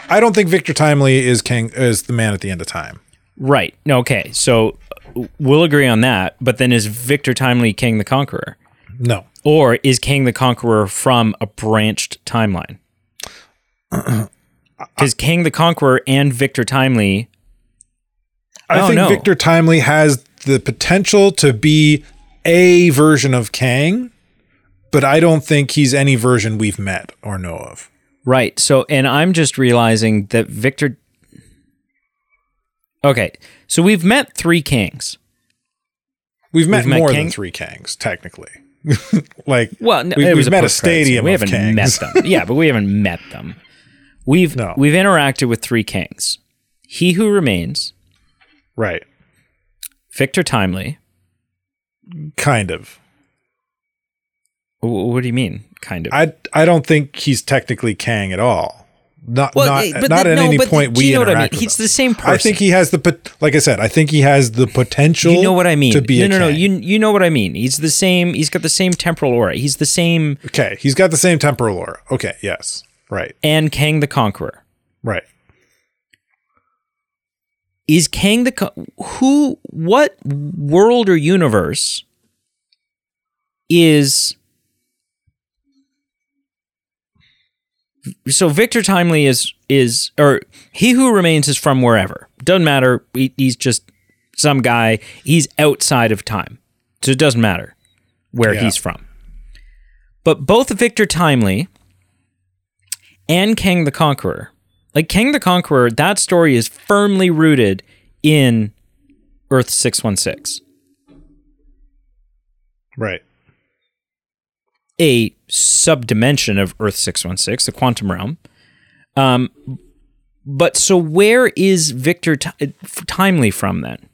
I don't think Victor Timely is King is the man at the end of time. Right. No, Okay. So we'll agree on that. But then is Victor Timely Kang the Conqueror? No. Or is Kang the Conqueror from a branched timeline? Because Kang the Conqueror and Victor Timely. I Oh, think no. Victor Timely has the potential to be a version of Kang, but I don't think he's any version we've met or know of. Right. So, and I'm just realizing that Victor. Okay. So we've met three kings. We've met We've more Kang? than three Kangs, technically. like, Well, no, we, it have met a stadium. We haven't Kangs. met them. Yeah, but we haven't met them. We've No. we've interacted with three kings. He who remains, right? Victor Timely. Kind of. What do you mean? Kind of. I I don't think he's technically Kang at all. Not Well, not eh, but not the- at no, any but point do we you know what I mean? with He's him. the same person. I think he has the like I said. I think he has the potential. you know what I mean. To be no, a no, no. You you know what I mean. He's the same. He's got the same temporal aura. He's the same. okay, he's got the same temporal aura. Okay, yes, right, And Kang the Conqueror right. is Kang the Con- who? What world or universe is? So Victor Timely is is or he who remains is from wherever. Doesn't matter. He, he's just some guy. He's outside of time, so it doesn't matter where Yeah. he's from. But both Victor Timely and Kang the Conqueror, like Kang the Conqueror, that story is firmly rooted in Earth six one six. Right. a subdimension of Earth 616, the quantum realm. Um, but so where is Victor Ti- Timely from then?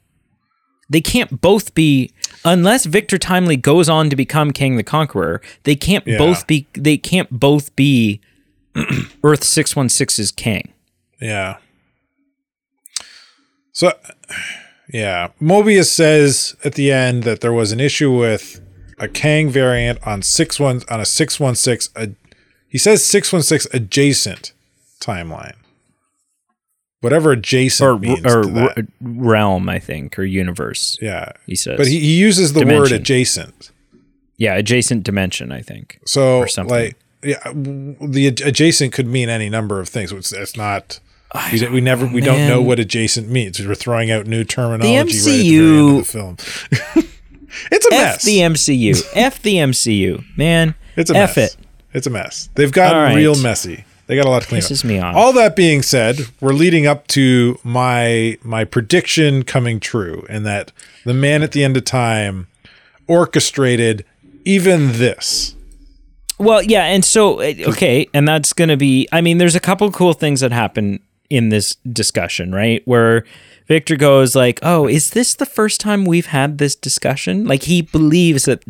They can't both be unless Victor Timely goes on to become Kang the Conqueror. They can't Yeah. both be. They can't both be Earth 616's king. Yeah. So, yeah, Mobius says at the end that there was an issue with a Kang variant on six one on a six one six. He says six one six adjacent timeline. Whatever adjacent Or, means or to that. r- realm, I think, or universe. yeah, He says, but he, he uses the word adjacent. yeah, adjacent dimension, I think. So Or something. like yeah, the adjacent could mean any number of things. It's, it's not. We, we never we don't know what adjacent means. We're throwing out new terminology right the MCU end of the film. it's a F mess. the MCU. F the MCU, man. it's a F mess. it. It's a mess. They've gotten right. real messy. They got a lot to clean Pisses up. me off. All that being said, we're leading up to my my prediction coming true, and that the man at the end of time orchestrated even this. Well, yeah, and so okay, and that's going to be I mean, there's a couple cool things that happen in this discussion, right? Where Victor goes like, "Oh, is this the first time we've had this discussion?" Like he believes that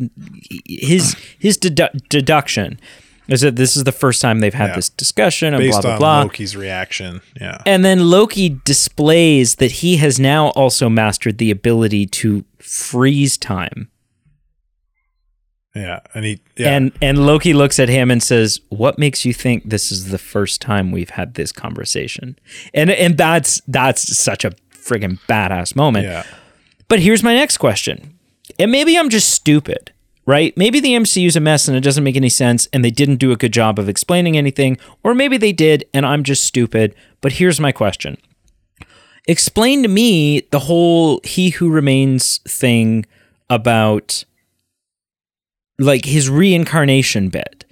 his his dedu- deduction is that this is the first time they've had Yeah. this discussion and Based blah blah blah. Loki's reaction, yeah, And then Loki displays that he has now also mastered the ability to freeze time. Yeah, and he, yeah, And and Loki looks at him and says, "What makes you think this is the first time we've had this conversation?" And and that's that's such a friggin' badass moment. yeah. But here's my next question. And maybe I'm just stupid, right? Maybe the MCU's a mess and it doesn't make any sense and they didn't do a good job of explaining anything, or maybe they did and I'm just stupid. But here's my question. Explain to me the whole he who remains thing about like his reincarnation bit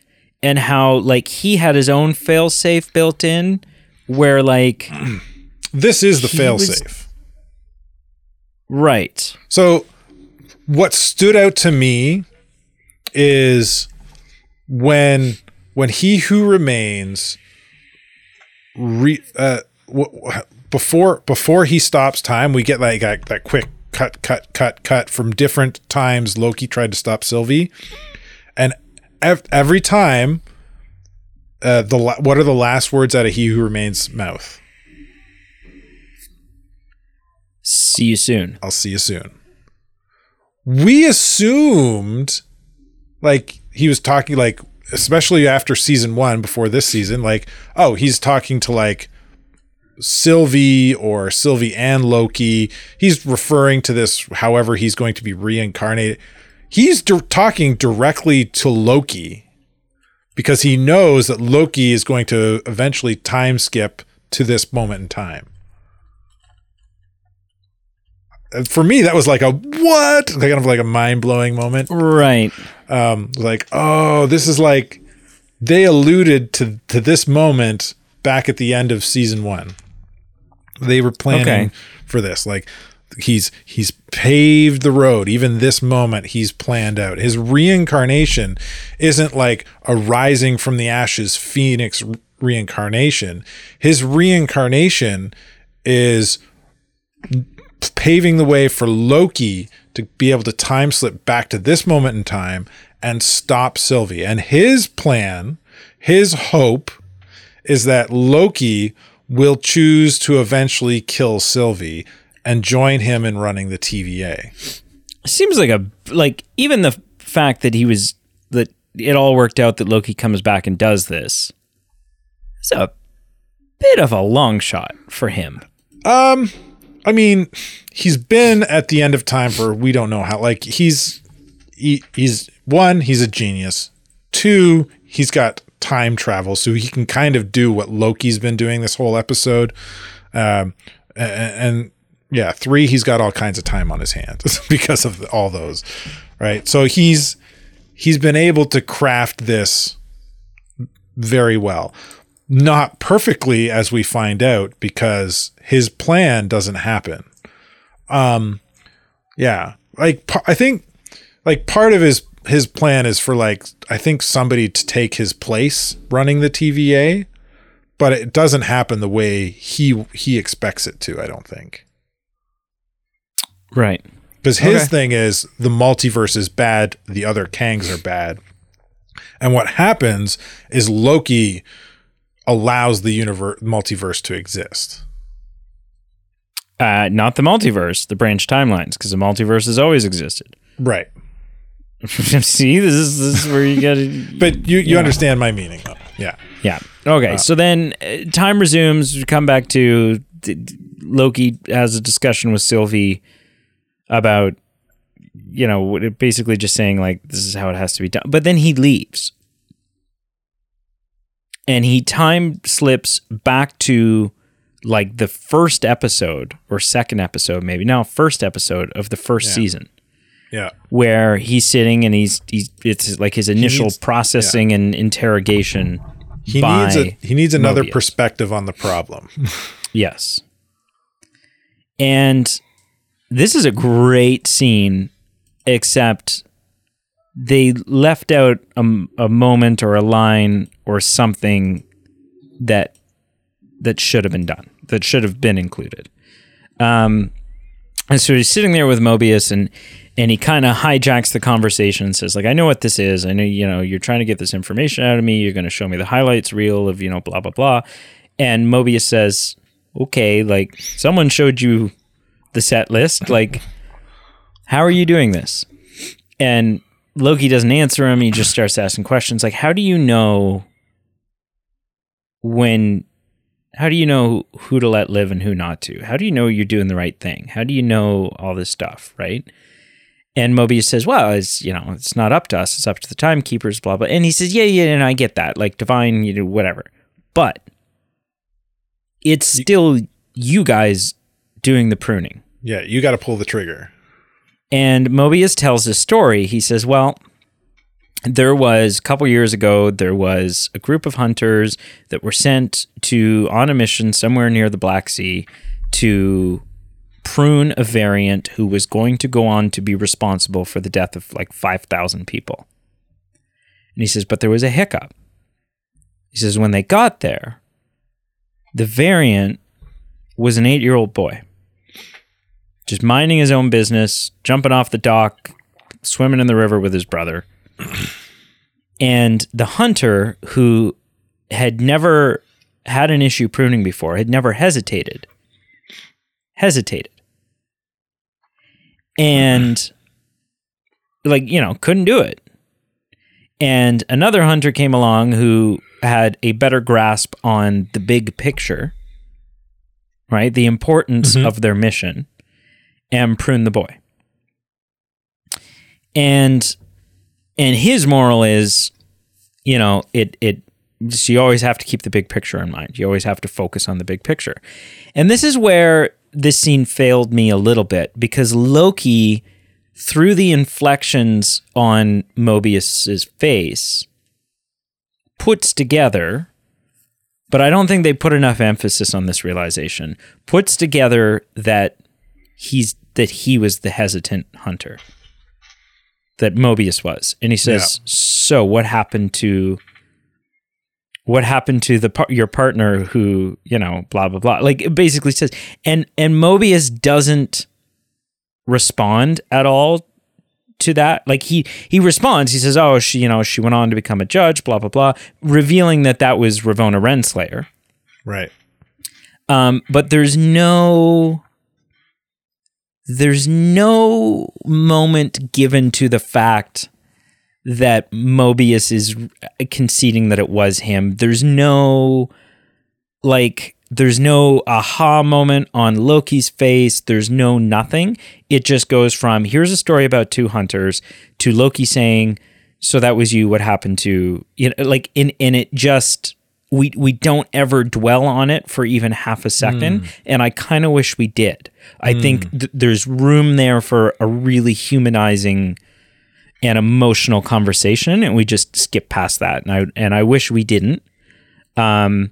and how like he had his own failsafe built in where like This is the He was- failsafe. right So, what stood out to me is when when he who remains re, uh, w- w- before before he stops time, we get like that, that quick cut, cut, cut, cut from different times Loki tried to stop Sylvie, and ev- every time, uh, the la- what are the last words out of he who remains mouth? see you soon I'll see you soon. We assumed like he was talking like especially after season 1 before this season like oh he's talking to like Sylvie or Sylvie and Loki. He's referring to this however he's going to be reincarnated. He's talking directly to Loki because he knows that Loki is going to eventually time skip to this moment in time for me that was like a what kind of like a mind-blowing moment right um like oh this is like they alluded to to this moment back at the end of season one they were planning Okay. for this. Like he's he's paved the road. Even this moment he's planned out. His reincarnation isn't like a rising from the ashes phoenix reincarnation. His reincarnation is paving the way for loki to be able to time slip back to this moment in time and stop sylvie. And his plan his hope is that loki will choose to eventually kill sylvie and join him in running the TVA. Seems like a like even the fact that he was that it all worked out that Loki comes back and does this. It's a bit of a long shot for him. Um I mean, he's been at the end of time for we don't know how like he's he, he's one, he's a genius. Two, he's got time travel so he can kind of do what Loki's been doing this whole episode. Um and, and yeah, three, he's got all kinds of time on his hands because of all those, right? So he's he's been able to craft this very well. Not perfectly as we find out because his plan doesn't happen. Um yeah, like I think like part of his his plan is for like I think somebody to take his place running the TVA, but it doesn't happen the way he he expects it to, I don't think. Right. Because his okay. thing is the multiverse is bad, the other Kangs are bad. And what happens is Loki allows the universe multiverse to exist. Uh, not the multiverse, the branch timelines, because the multiverse has always existed. Right. See, this is this is where you got to. but you you understand my meaning, though. Yeah. Yeah. Okay. Uh, so then uh, time resumes. We come back to Loki has a discussion with Sylvie about you know basically just saying like this is how it has to be done but then he leaves and he time slips back to like the first episode or second episode maybe no first episode of the first yeah. season yeah where he's sitting and he's he's it's like his initial needs, processing yeah. and interrogation he needs a, he needs another Mobius. perspective on the problem yes and this is a great scene, except they left out a, a moment or a line or something that that should have been done, that should have been included. Um, and so he's sitting there with Mobius and and he kind of hijacks the conversation and says like I know what this is. I know you know you're trying to get this information out of me. You're going to show me the highlights reel of, you know, blah blah blah. And Mobius says, "Okay, like someone showed you the set list. Like, how are you doing this? And Loki doesn't answer him. He just starts asking questions like, how do you know when, how do you know who to let live and who not to? How do you know you're doing the right thing? How do you know all this stuff, right? And Mobius says, well, it's, you know, it's not up to us. It's up to the timekeepers, blah, blah. And he says, yeah, yeah, and I get that. Like divine, you know, whatever. But it's still you guys doing the pruning. Yeah, you got to pull the trigger. And Mobius tells his story. He says, Well, there was a couple years ago, there was a group of hunters that were sent to on a mission somewhere near the Black Sea to prune a variant who was going to go on to be responsible for the death of like 5,000 people. And he says, But there was a hiccup. He says, When they got there, the variant was an eight year old boy just minding his own business, jumping off the dock, swimming in the river with his brother. and the hunter, who had never had an issue pruning before, had never hesitated, hesitated. And, like, you know, couldn't do it. And another hunter came along who had a better grasp on the big picture, right? The importance mm-hmm. of their mission and prune the boy. And and his moral is, you know, it it so you always have to keep the big picture in mind. You always have to focus on the big picture. And this is where this scene failed me a little bit because Loki, through the inflections on Mobius's face, puts together, but I don't think they put enough emphasis on this realization, puts together that he's that he was the hesitant hunter that Mobius was. And he says, "So what happened to what happened to the par- your partner who, you know, blah blah blah." Like it basically says and and Mobius doesn't respond at all to that. Like he he responds, he says, "Oh, she, you know, she went on to become a judge, blah blah blah," revealing that that was Ravonna Renslayer. Right. Um, but there's no there's no moment given to the fact that Mobius is conceding that it was him. There's no like there's no aha moment on Loki's face. There's no nothing. It just goes from here's a story about two hunters to Loki saying, "So that was you. What happened to you?" Know, like in and it just we we don't ever dwell on it for even half a second, hmm. and I kind of wish we did. I hmm. think th- there's room there for a really humanizing and emotional conversation, and we just skip past that. And I and I wish we didn't. Um,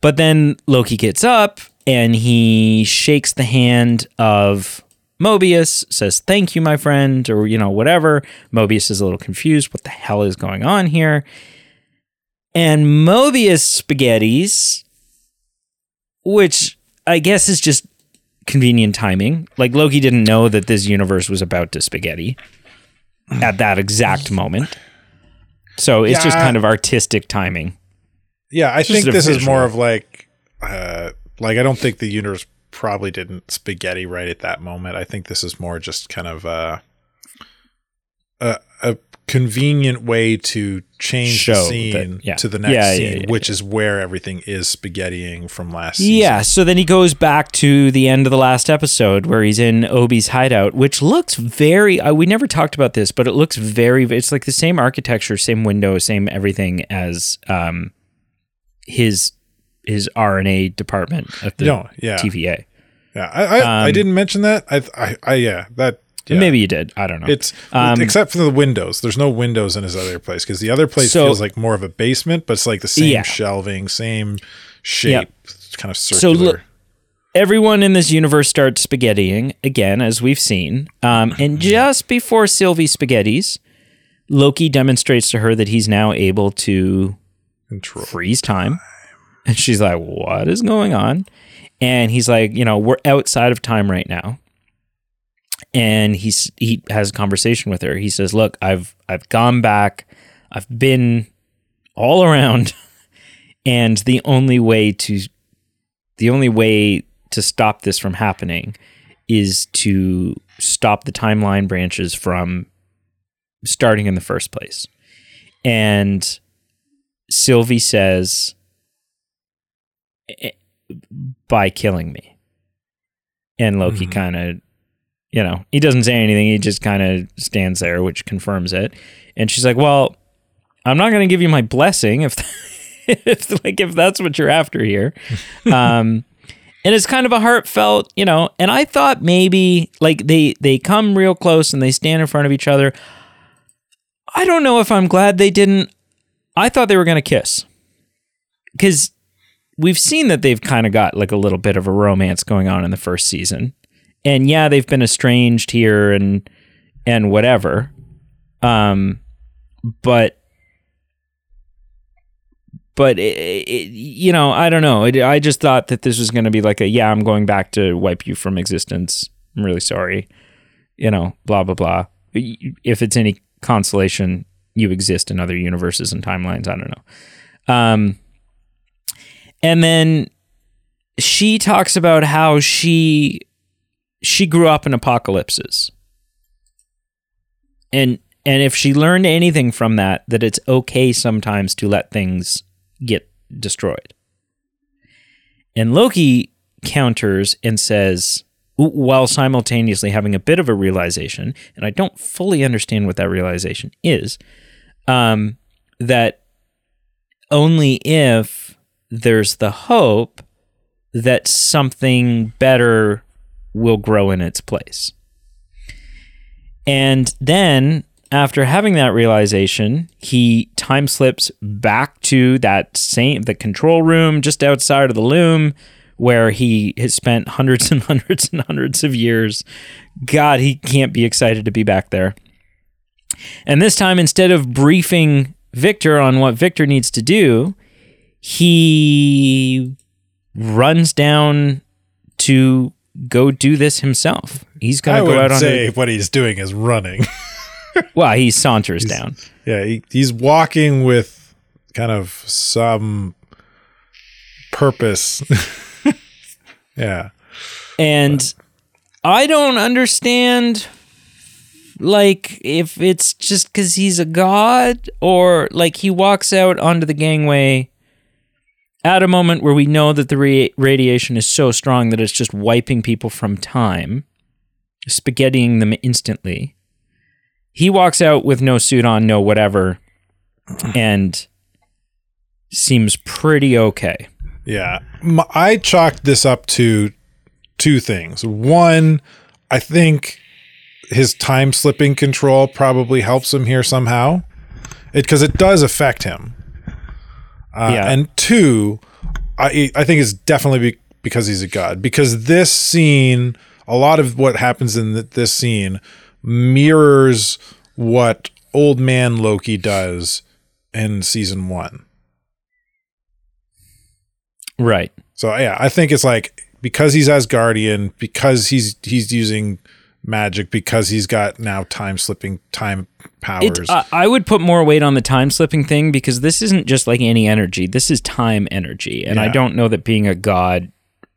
but then Loki gets up and he shakes the hand of Mobius, says, Thank you, my friend, or, you know, whatever. Mobius is a little confused. What the hell is going on here? And Mobius spaghettis, which I guess is just convenient timing. Like Loki didn't know that this universe was about to spaghetti at that exact moment. So it's just kind of artistic timing. Yeah, I think this is more of like, uh, like I don't think the universe probably didn't spaghetti right at that moment. I think this is more just kind of uh, a convenient way to change Show the that- scene yeah. to the next Yeah, yeah, scene, which is where everything is spaghettiing from last season. Yeah, so then he goes back to the end of the last episode where he's in Obi's hideout, which looks very. Uh, we never talked about this, but it looks very. It's like the same architecture, same window, same everything as um, his his RNA department at the No, yeah. TVA. Yeah, I I, I Um, didn't mention that. I I, I yeah that yeah. Maybe you did. I don't know. It's Um, except for the windows. There's no windows in his other place because the other place So- feels like more of a basement, but it's like the same Yeah. shelving, same shape. It's kind of circular. So look- everyone in this universe starts spaghettiing again, as we've seen. Um, and just before Sylvie spaghettis, Loki demonstrates to her that he's now able to Control. freeze time. And she's like, What is going on? And he's like, You know, we're outside of time right now. And he's he has a conversation with her. He says, Look, I've I've gone back, I've been all around, and the only way to the only way to stop this from happening is to stop the timeline branches from starting in the first place. And Sylvie says, "Eh, by killing me. And Loki Mhm. kind of, you know, he doesn't say anything. He just kind of stands there, which confirms it. And she's like, well, I'm not going to give you my blessing if, if like, if that's what you're after here. um, and it's kind of a heartfelt, you know, and I thought maybe like they, they come real close and they stand in front of each other. I don't know if I'm glad they didn't. I thought they were going to kiss because we've seen that they've kind of got like a little bit of a romance going on in the first season, and yeah, they've been estranged here and and whatever. Um, but but it, it, you know, I don't know. It, I just thought that this was going to be like a yeah, I'm going back to wipe you from existence. I'm really sorry. You know, blah blah blah. If it's any consolation, you exist in other universes and timelines. I don't know. Um, and then she talks about how she she grew up in apocalypses, and and if she learned anything from that, that it's okay sometimes to let things get destroyed. And Loki counters and says, while simultaneously having a bit of a realization, and I don't fully understand what that realization is, um, that only if there's the hope that something better will grow in its place. And then, after having that realization, he time slips back to that same the control room just outside of the loom where he has spent hundreds and hundreds and hundreds of years. God, he can't be excited to be back there. And this time, instead of briefing Victor on what Victor needs to do, he runs down to go do this himself. He's going to go out on say a, what he's doing is running. well, he saunters down. yeah, he, he's walking with kind of some purpose. yeah. And I don't understand like if it's just cuz he's a god or like he walks out onto the gangway at a moment where we know that the ra- radiation is so strong that it's just wiping people from time, spaghettiing them instantly. He walks out with no suit on, no whatever, and seems pretty okay. Yeah. I chalked this up to two things. One, I think his time slipping control probably helps him here somehow. It because it does affect him. Uh, Yeah. And two, I I think it's definitely be, because he's a god. Because this scene, a lot of what happens in th- this scene mirrors what old man Loki does in season one. Right. So yeah, I think it's like because he's Asgardian, because he's he's using magic, because he's got now time slipping time powers. It, uh, I would put more weight on the time slipping thing because this isn't just like any energy. This is time energy. And I don't know that being a god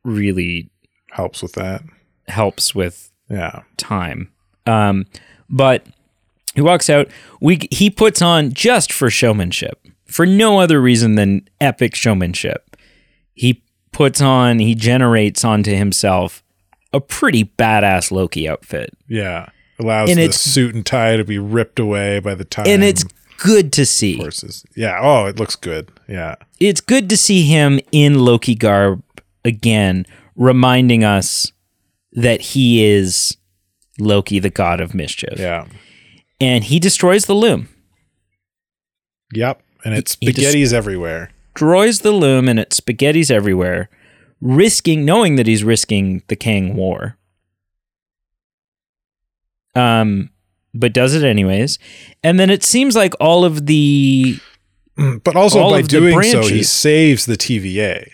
really helps with that. helps with Yeah. time. Um, but he walks out. We he puts on just for showmanship, for no other reason than epic showmanship. He puts on, he generates onto himself a pretty badass Loki outfit, Yeah. Allows And the it's- suit and tie to be ripped away by the time and it's good to see. horses. Yeah. Oh, it looks good. Yeah. it's good to see him in Loki garb again, reminding us that he is Loki, the god of mischief. Yeah. And he destroys the loom. Yep. And it's He- he spaghetti's everywhere. Destroys the loom and it's spaghetti's everywhere, risking knowing that he's risking the Kang War. Um, but does it anyways. And then it seems like all of the Mm, But also by doing so, he saves the TVA.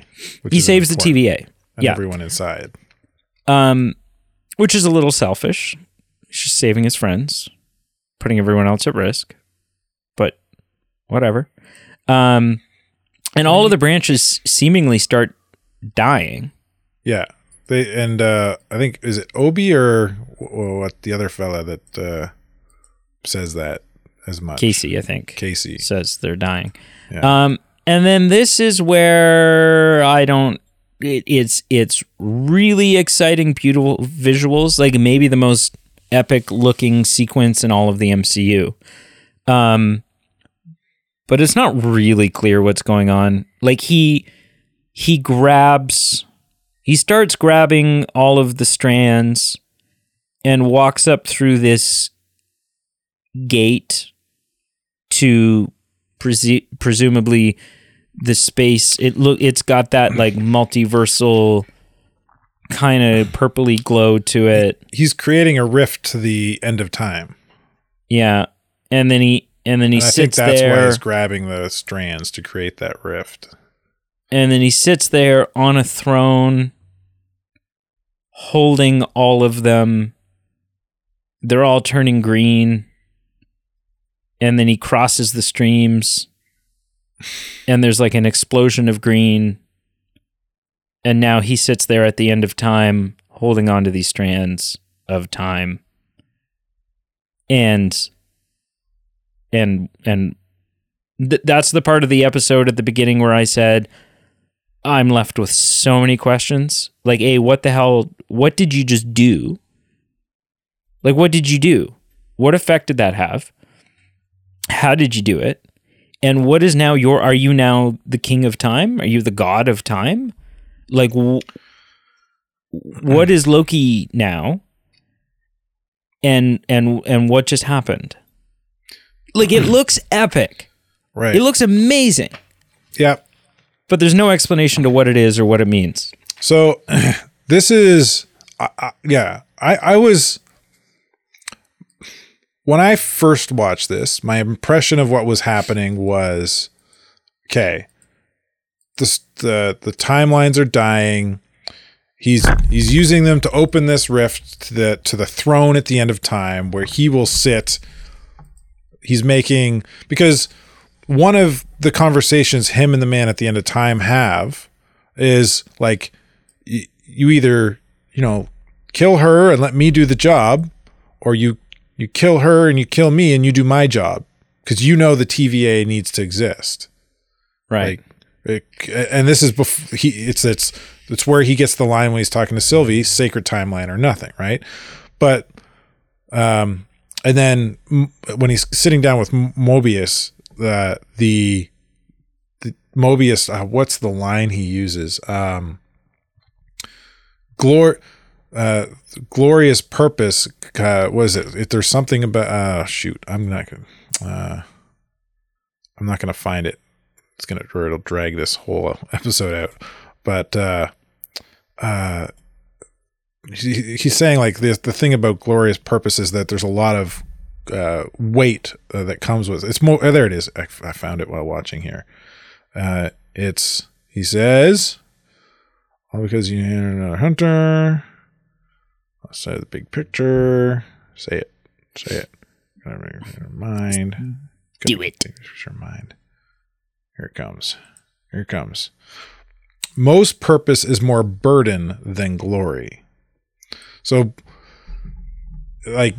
He saves the TVA. and Yeah. everyone inside. Um, which is a little selfish. He's just saving his friends, putting everyone else at risk. But whatever. Um, and all of the branches seemingly start dying. Yeah. They and uh I think is it OB or what the other fella that uh says that as much. Casey, I think, Casey. says they're dying. Yeah. Um, and then this is where I don't. It, it's it's really exciting, beautiful visuals. Like maybe the most epic looking sequence in all of the MCU. Um, but it's not really clear what's going on. Like he he grabs, he starts grabbing all of the strands, and walks up through this gate to presu- presumably the space it look it's got that like multiversal kind of purpley glow to it He's creating a rift to the end of time. yeah and then he and then he And I think sits that's why there he's grabbing the strands to create that rift. and then he sits there on a throne holding all of them. They're all turning green. And then he crosses the streams. And there's like an explosion of green. And now he sits there at the end of time holding on to these strands of time. And and and th- that's the part of the episode at the beginning where I said I'm left with so many questions. Like, a what the hell? What did you just do? Like, what did you do? What effect did that have? How did you do it? And what is now your? Are you now the king of time? Are you the god of time? Like, w- what is Loki now? And and and what just happened? Like, it looks epic. Right. It looks amazing yeah. But there's no explanation to what it is or what it means. So this is, I- yeah, I, I was, when I first watched this, my impression of what was happening was, okay, this, the, the timelines are dying. He's, he's using them to open this rift to the, to the throne at the end of time where he will sit. He's making, because one of the conversations him and the man at the end of time have is like, y- you either you know kill her and let me do the job or you you kill her and you kill me and you do my job because you know the TVA needs to exist Right. like it, and this is before he it's it's it's where he gets the line when he's talking to Sylvie sacred timeline or nothing right but um and then m- when he's sitting down with Mobius the the, Mobius uh, what's the line he uses? Um glor uh glorious purpose uh was it? If there's something about uh shoot i'm not gonna uh i'm not gonna find it. It's gonna it'll drag this whole episode out. But uh uh he, he's saying like the the thing about glorious purpose is that there's a lot of uh weight uh, that comes with it's more uh, there it is. I, I found it while watching here. Uh it's he says all because you're another hunter. Outside of the big picture. Say it. Say it. Your mind. Do it. your mind. Here it comes. Here it comes. Most purpose is more burden than glory. So like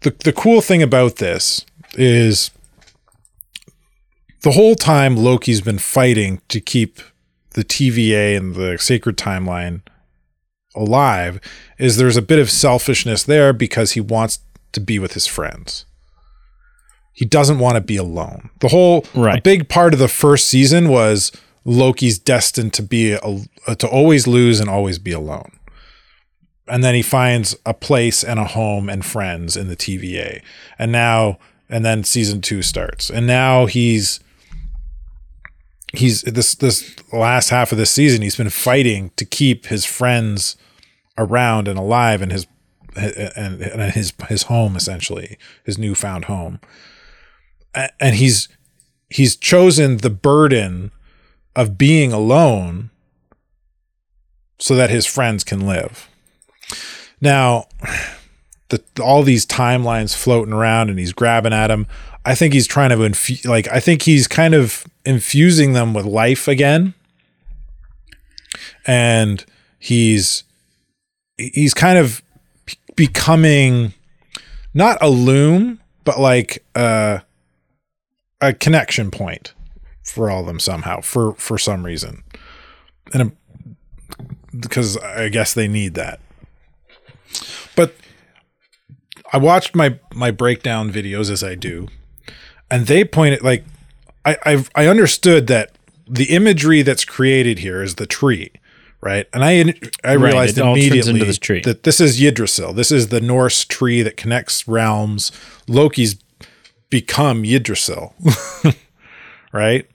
the the cool thing about this is the whole time Loki's been fighting to keep the TVA and the sacred timeline alive is there's a bit of selfishness there because he wants to be with his friends. He doesn't want to be alone. The whole a Right. big part of the first season was Loki's destined to be a, to always lose and always be alone. And then he finds a place and a home and friends in the TVA. And now and then season 2 starts. And now he's he's this this last half of this season he's been fighting to keep his friends around and alive in his and, and his his home essentially his newfound home and he's he's chosen the burden of being alone so that his friends can live now the all these timelines floating around and he's grabbing at him i think he's trying to infu- like i think he's kind of infusing them with life again. And he's he's kind of becoming not a loom but like a a connection point for all of them somehow for for some reason. And a, because i guess they need that but I watched my my breakdown videos as I do, and they pointed like I I've, I understood that the imagery that's created here is the tree, right? And I I realized turns immediately this that this is Yggdrasil. This is the Norse tree that connects realms. Loki's become Yggdrasil, right?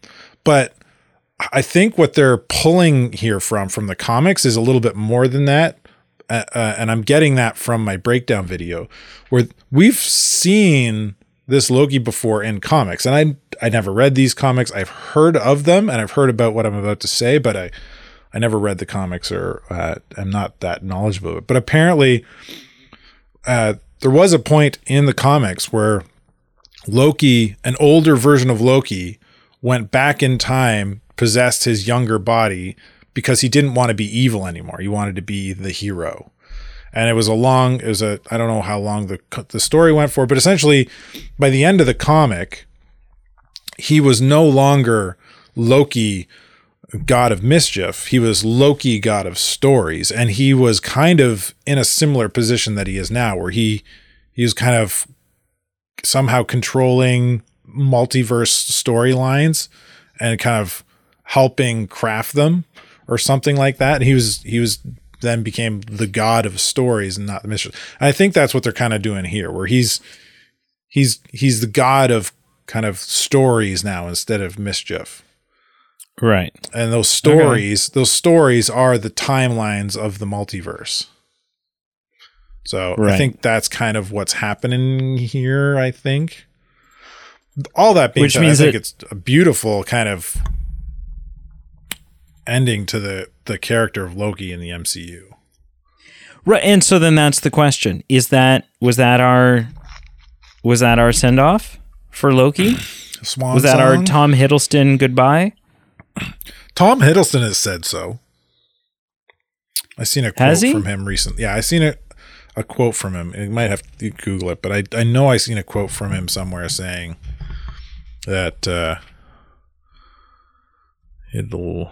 But I think what they're pulling here from from the comics is a little bit more than that. Uh, uh, and I'm getting that from my breakdown video, where we've seen this Loki before in comics, and I I never read these comics. I've heard of them, and I've heard about what I'm about to say, but I I never read the comics or uh, I'm not that knowledgeable. But apparently, uh, there was a point in the comics where Loki, an older version of Loki, went back in time, possessed his younger body because he didn't want to be evil anymore. He wanted to be the hero. And it was a long, it was a, I don't know how long the, the story went for, but essentially by the end of the comic, he was no longer Loki, god of mischief. He was Loki, god of stories. And he was kind of in a similar position that he is now, where he, he was kind of somehow controlling multiverse storylines and kind of helping craft them or something like that. He was he was then became the god of stories and not the mission. I think that's what they're kind of doing here, where he's he's he's the god of kind of stories now instead of mischief. Right. and those stories those stories are the timelines of the multiverse so i think that's kind of what's happening here i think all that being Which said means i think it's a beautiful kind of ending to the the character of loki in the mcu Right. And so then that's the question. Is that was that our was that our send off for Loki? Swan Was that our? Tom Hiddleston goodbye? tom hiddleston has said so i seen a quote from him recently yeah i seen a, a quote from him you might have to google it but i i know i seen a quote from him somewhere saying that uh it'll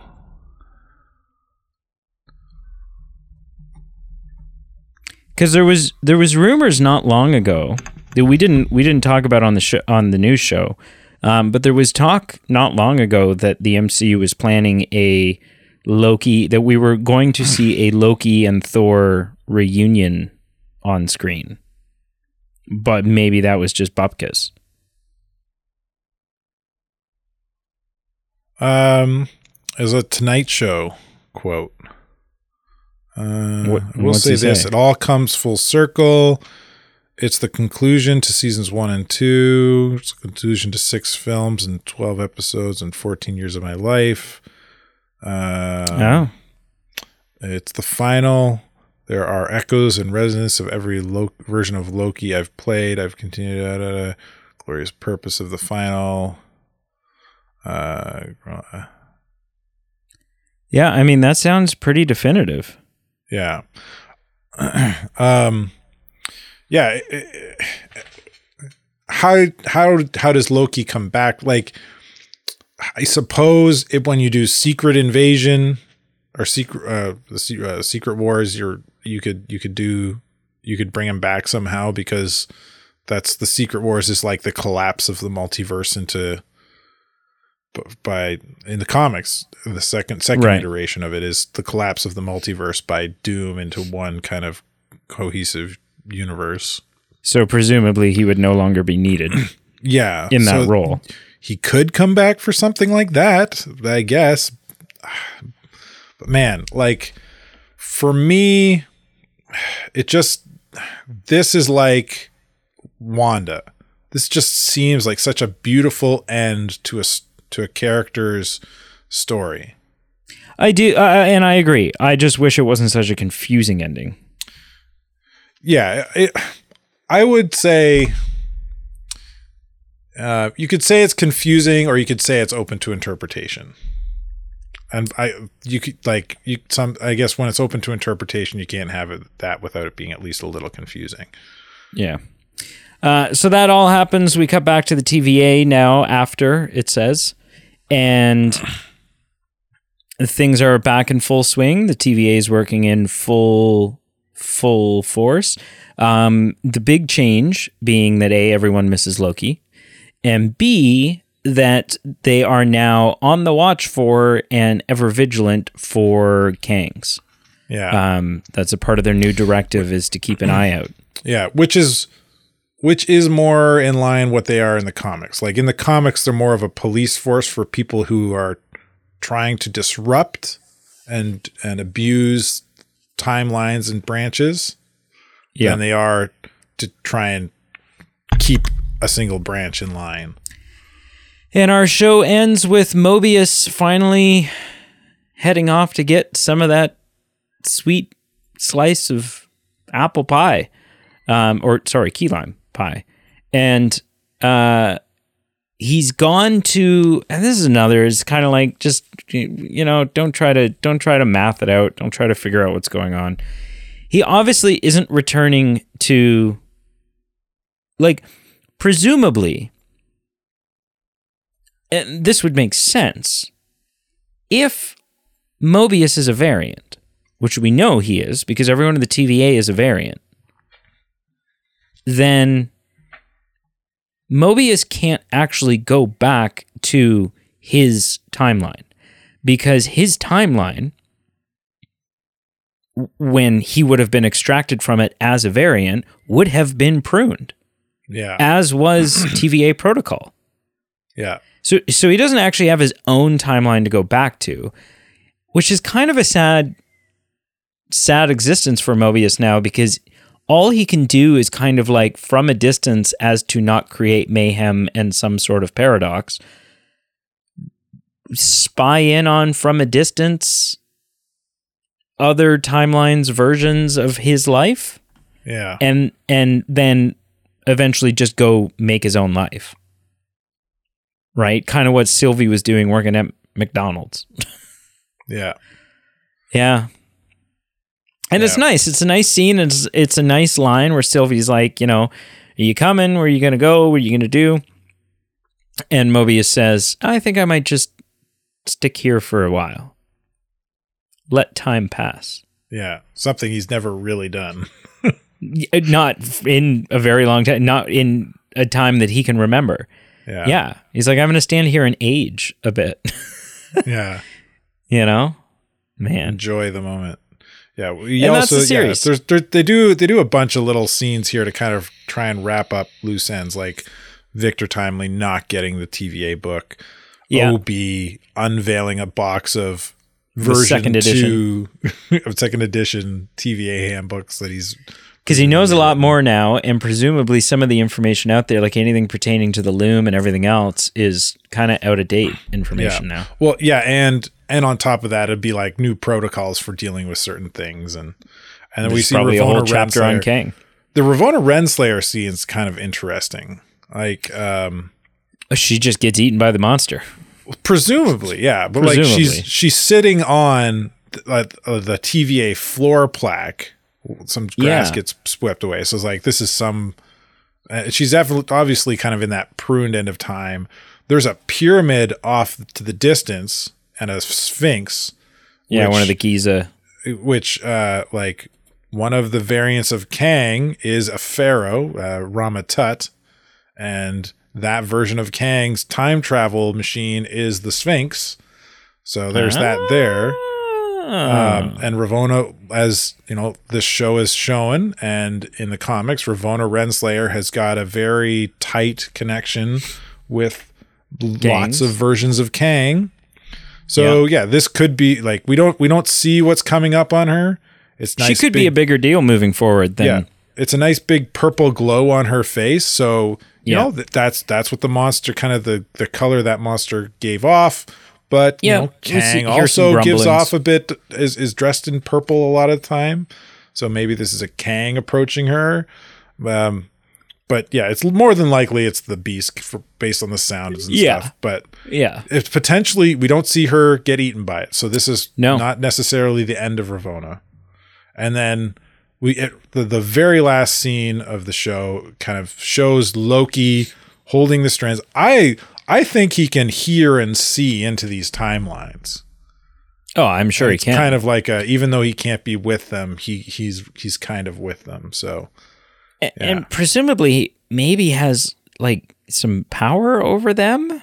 Because there was there was rumors not long ago that we didn't we didn't talk about on the show on the news show, um, but there was talk not long ago that the MCU was planning a Loki that we were going to see a Loki and Thor reunion on screen, but maybe that was just bupkis. um as a tonight show quote uh What- we'll say this say? it all comes full circle it's the conclusion to seasons one and two it's the conclusion to six films and 12 episodes and 14 years of my life uh oh, It's the final. There are echoes and resonance of every lo- version of Loki I've played. I've continued. Da, da, da. Glorious purpose of the final. Uh, uh, yeah. I mean that sounds pretty definitive. Yeah. um, yeah. How how how does Loki come back? Like, I suppose it when you do Secret Invasion or Secret uh, the uh, Secret Wars, you're you could you could do you could bring him back somehow because that's the Secret Wars is like the collapse of the multiverse into by in the comics the second second Right. iteration of it is the collapse of the multiverse by Doom into one kind of cohesive universe. So presumably he would no longer be needed Yeah, in that so role. he could come back for something like that, I guess. But man, like for me, it just this is like Wanda. This just seems like such a beautiful end to a to a character's story. I do, uh, and I agree. I just wish it wasn't such a confusing ending. Yeah, it, I would say uh, you could say it's confusing, or you could say it's open to interpretation. And I, you could like you some. I guess when it's open to interpretation, you can't have it that without it being at least a little confusing. Yeah. Uh, so that all happens. We cut back to the TVA now after it says, and things are back in full swing. The TVA is working in full full force. Um, the big change being that a everyone misses Loki, and b that they are now on the watch for and ever vigilant for Kangs. Yeah, Um, that's a part of their new directive is to keep an eye out. yeah, which is which is more in line what they are in the comics. Like in the comics, they're more of a police force for people who are trying to disrupt and and abuse timelines and branches. Yeah. than they are to try and keep a single branch in line. And our show ends with Mobius finally heading off to get some of that sweet slice of apple pie, um, or sorry, key lime pie, and uh, he's gone to. And this is another. It's kind of like just you know, don't try to don't try to math it out. Don't try to figure out what's going on. He obviously isn't returning to, like, presumably and this would make sense if Mobius is a variant, which we know he is because everyone in the TVA is a variant. Then Mobius can't actually go back to his timeline because his timeline when he would have been extracted from it as a variant would have been pruned Yeah. as was TVA protocol. Yeah. So so he doesn't actually have his own timeline to go back to, which is kind of a sad sad existence for Mobius now because all he can do is kind of like from a distance as to not create mayhem and some sort of paradox spy in on from a distance other timelines versions of his life Yeah. and and then eventually just go make his own life. Right? Kind of what Sylvie was doing working at McDonald's. Yeah. Yeah. And it's nice. It's a nice scene. It's it's a nice line where Sylvie's like, you know, are you coming? Where are you gonna go? What are you gonna do? And Mobius says, I think I might just stick here for a while. Let time pass. Yeah. Something he's never really done. Uh, Not in a very long time, not in a time that he can remember. Yeah. Yeah. He's like, I'm going to stand here and age a bit. Yeah. you know? Man. Enjoy the moment. Yeah. We And also, that's the yeah, series. there's, there, they do, they do a bunch of little scenes here to kind of try and wrap up loose ends, like Victor Timely not getting the TVA book. Yeah. OB unveiling a box of The version second edition. two of second edition TVA handbooks that he's Because he knows a lot more now, and presumably some of the information out there, like anything pertaining to the loom and everything else, is kind of out of date information now. Well, yeah, and and on top of that, it'd be like new protocols for dealing with certain things, and and then we see probably Ravonna a whole chapter on. Kang. The Ravonna Renslayer is kind of interesting. Like, um, She just gets eaten by the monster. presumably, yeah, but like she's she's sitting on th- like uh, the TVA floor plaque. Some grass Yeah. gets swept away, so it's like this is some. Uh, she's obviously kind of in that pruned end of time. There's a pyramid off to the distance and a sphinx. Yeah, one of the which- Giza. which uh like one of the variants of Kang is a pharaoh, uh, Rama Tut, and that version of Kang's time travel machine is the Sphinx. So there's that there. Ah. Um, and Ravonna, as you know, this show is shown, and in the comics, Ravonna Renslayer has got a very tight connection with lots of versions of Kang. So yeah. this could be like we don't we don't see what's coming up on her. It's nice. she could be a bigger deal moving forward than yeah. It's a nice big purple glow on her face. So you Yeah. know that that's that's what the monster kind of the the color that monster gave off. But Yeah, you know, Kang also gives off a bit is is dressed in purple a lot of the time. So maybe this is a Kang approaching her. Um, but yeah, it's more than likely it's the beast for, based on the sounds and Yeah. stuff. But yeah. if potentially we don't see her get eaten by it. So this is No. not necessarily the end of Ravonna. And then we it, the the very last scene of the show kind of shows Loki holding the strands. I I think he can hear and see into these timelines. Oh, I'm sure he It's can. kind of like a, even though he can't be with them, he he's he's kind of with them. So A- and presumably maybe has like some power over them.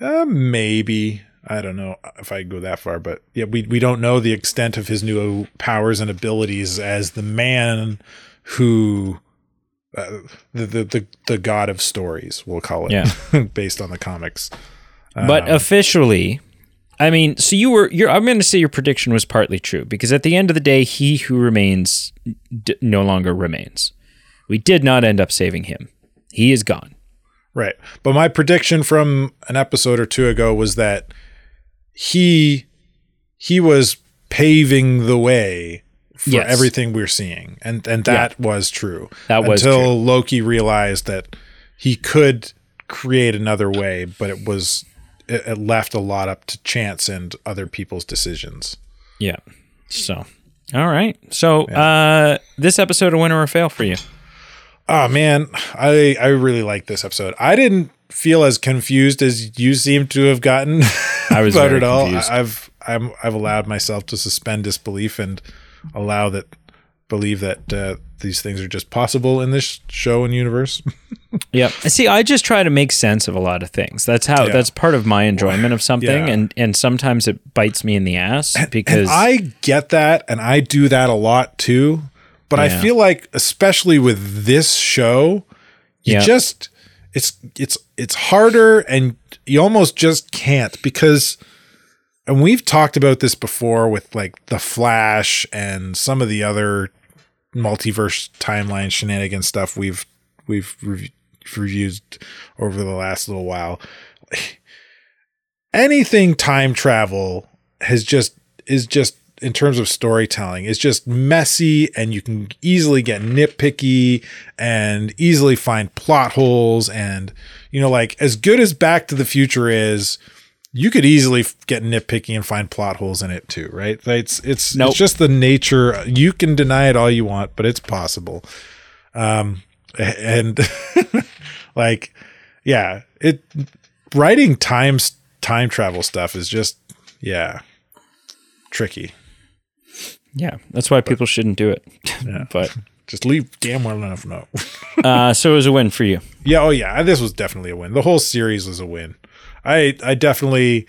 Uh, maybe. I don't know if I go that far, but yeah, we, we don't know the extent of his new powers and abilities as the man who, uh, the, the the the god of stories, we'll call it, Yeah. based on the comics. But Um, officially, I mean, so you were. I'm going to say your prediction was partly true because at the end of the day, he who remains d- no longer remains. We did not end up saving him. He is gone. Right. But my prediction from an episode or two ago was that he he was paving the way for Yes. everything we're seeing. And and that was true. That was until true. Loki realized that he could create another way, but it was it, it left a lot up to chance and other people's decisions. Yeah. So, all right. So, uh, this episode a winner or fail for you? Oh man, I I really like this episode. I didn't feel as confused as you seem to have gotten I was about very it all. confused. I've I'm I've allowed myself to suspend disbelief and allow that believe that uh, these things are just possible in this show and universe. Yeah. See, I just try to make sense of a lot of things. That's how. Yeah. That's part of my enjoyment of something, Yeah. and and sometimes it bites me in the ass because and I get that, and I do that a lot too. But I feel like, especially with this show, you Yeah. just it's it's it's harder and you almost just can't because and we've talked about this before with like the flash and some of the other multiverse timeline shenanigans stuff we've we've rev- reviewed over the last little while. Anything time travel has just is just in terms of storytelling is just messy and you can easily get nitpicky and easily find plot holes and you know like as good as back to the future is you could easily get nitpicky and find plot holes in it too right? It's it's Nope. it's just the nature you can deny it all you want but it's possible. Um and like yeah it writing times time travel stuff is just yeah tricky. Yeah, that's why people shouldn't do it. but just leave damn well enough no. Uh, so it was a win for you. yeah oh yeah this was definitely a win. The whole series was a win i i definitely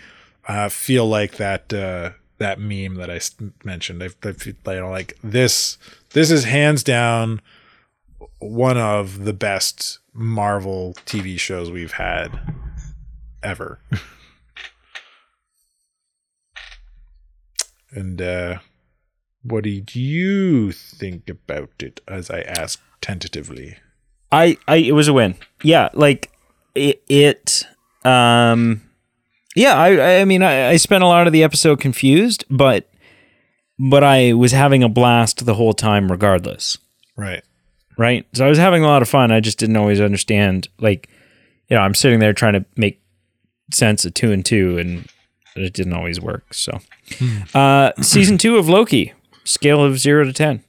uh feel like that uh that meme that i mentioned i, I feel you know like this this is hands down one of the best marvel tv shows we've had ever and uh what did you think about it as i asked tentatively I, I it was a win. Yeah, like it. it um, yeah, I, I mean, I, I spent a lot of the episode confused, but but I was having a blast the whole time, regardless. right Right. So I was having a lot of fun. I just didn't always understand. Like, you know, I'm sitting there trying to make sense of two and two, and it didn't always work. So, uh, season two of Loki, scale of zero to ten.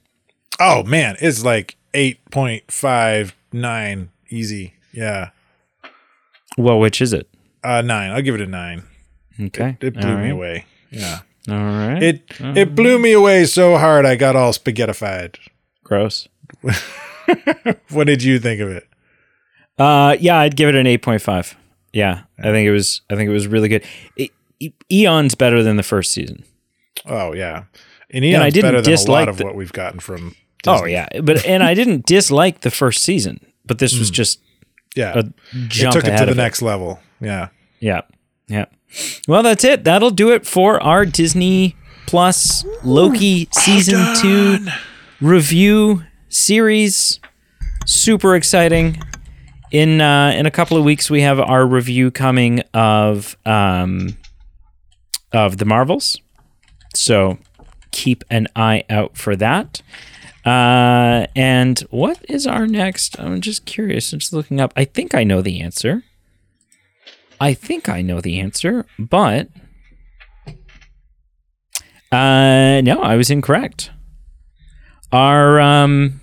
Oh man, it's like eight point five nine, easy. Yeah, Well, which is it? uh, nine. I'll give it a nine. Okay. It blew All me away. Yeah, All right. it it blew me away so hard I got all spaghettified. Gross. What did you think of it? Uh, yeah, I'd give it an eight point five. Yeah, I think it was. I think it was really good. It, E- Eon's better than the first season. Oh yeah, and Eon's I didn't better than a lot of the- what we've gotten from. Oh yeah, but and I didn't dislike the first season, but this was just yeah. It took it to the of next level. Yeah. Yeah, yeah. Well, that's it. That'll do it for our Disney Plus Loki season two review series. Super exciting. In uh, in a couple of weeks, we have our review coming of um, of the Marvels. So keep an eye out for that. Uh, and what is our next? I'm just curious. I'm just looking up. I think I know the answer. I think I know the answer, but uh, no, I was incorrect. Our um,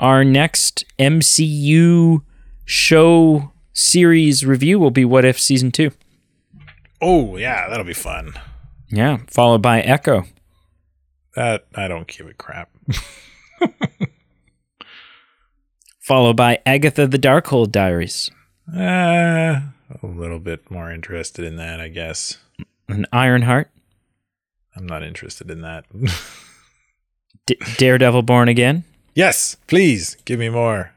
our next MCU show series review will be What If season two. Oh yeah, that'll be fun. Yeah, followed by Echo. That I don't give a crap. followed by Agatha the Darkhold Diaries, Uh, a little bit more interested in that, I guess. and Ironheart, I'm not interested in that. D- Daredevil Born Again, yes, please give me more.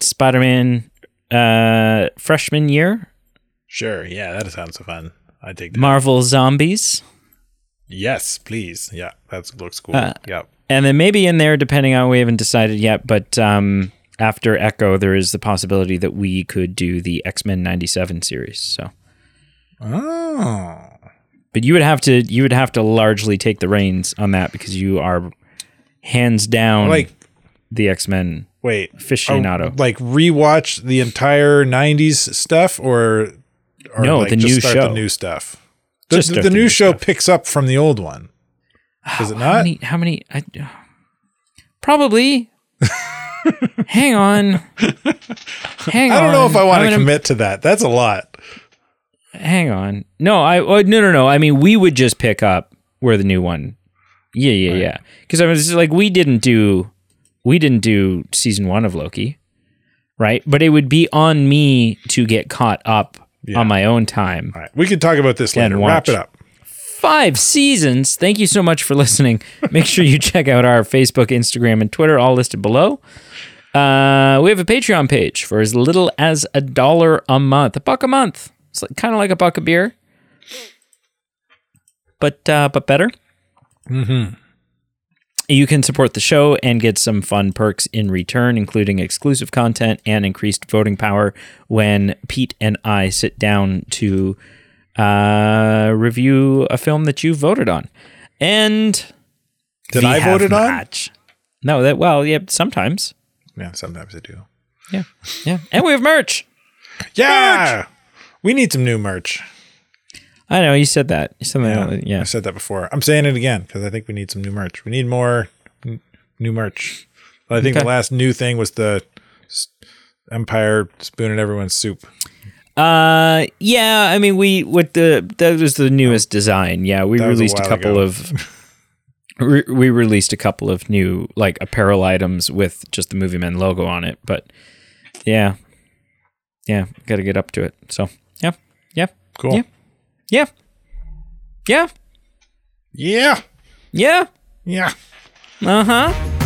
Spider Man uh, Freshman Year, Sure. Yeah, that sounds so fun. I take that. Marvel Zombies, yes, please. Yeah, that looks cool. Uh, yeah. And then maybe in there, depending on we haven't decided yet, but um, after Echo, there is the possibility that we could do the X Men '97 series. So, Oh. but you would have to you would have to largely take the reins on that because you are hands down Like, the X Men wait. aficionado. Oh, like rewatch the entire '90s stuff, or, or No, like the just new start show. the new stuff. The, the the new new show stuff. picks up from the old one. Does it How not? many? How many? I, probably. Hang on. Hang on. I don't know if I want to commit to that. That's a lot. Hang on. No, I oh, no no no. I mean, we would just pick up where the new one. Yeah, yeah, yeah. Because I was like, we didn't do, we didn't do season one of Loki, right? But it would be on me to get caught up Yeah. on my own time. All right, we could talk about this later. Wrap it up. Five seasons. Thank you so much for listening. Make sure you check out our Facebook, Instagram, and Twitter, all listed below. Uh, we have a Patreon page for as little as a dollar a month, a buck a month. It's like, kind of like a buck of beer, but uh, but better. Mm-hmm. You can support the show and get some fun perks in return, including exclusive content and increased voting power when Pete and I sit down to uh, review a film that you voted on. And Did I have voted on? merch. No, that well, yeah, sometimes. Yeah, sometimes I do. Yeah, yeah, and we have merch. Yeah, we need some new merch. I know you said that. You said that. I said that before. I'm saying it again because I think we need some new merch. We need more n- new merch. But I think Okay. the last new thing was the Empire spooning everyone's soup. Uh, yeah. I mean, we with the that was the newest design. Yeah, we That was a released a, couple ago. of. Re- we released a couple of new like apparel items with just the Movie Men logo on it, but yeah, yeah, got to get up to it. So yeah, yeah, Cool. Yeah. yeah, yeah, Yeah. yeah. Yeah. Uh huh.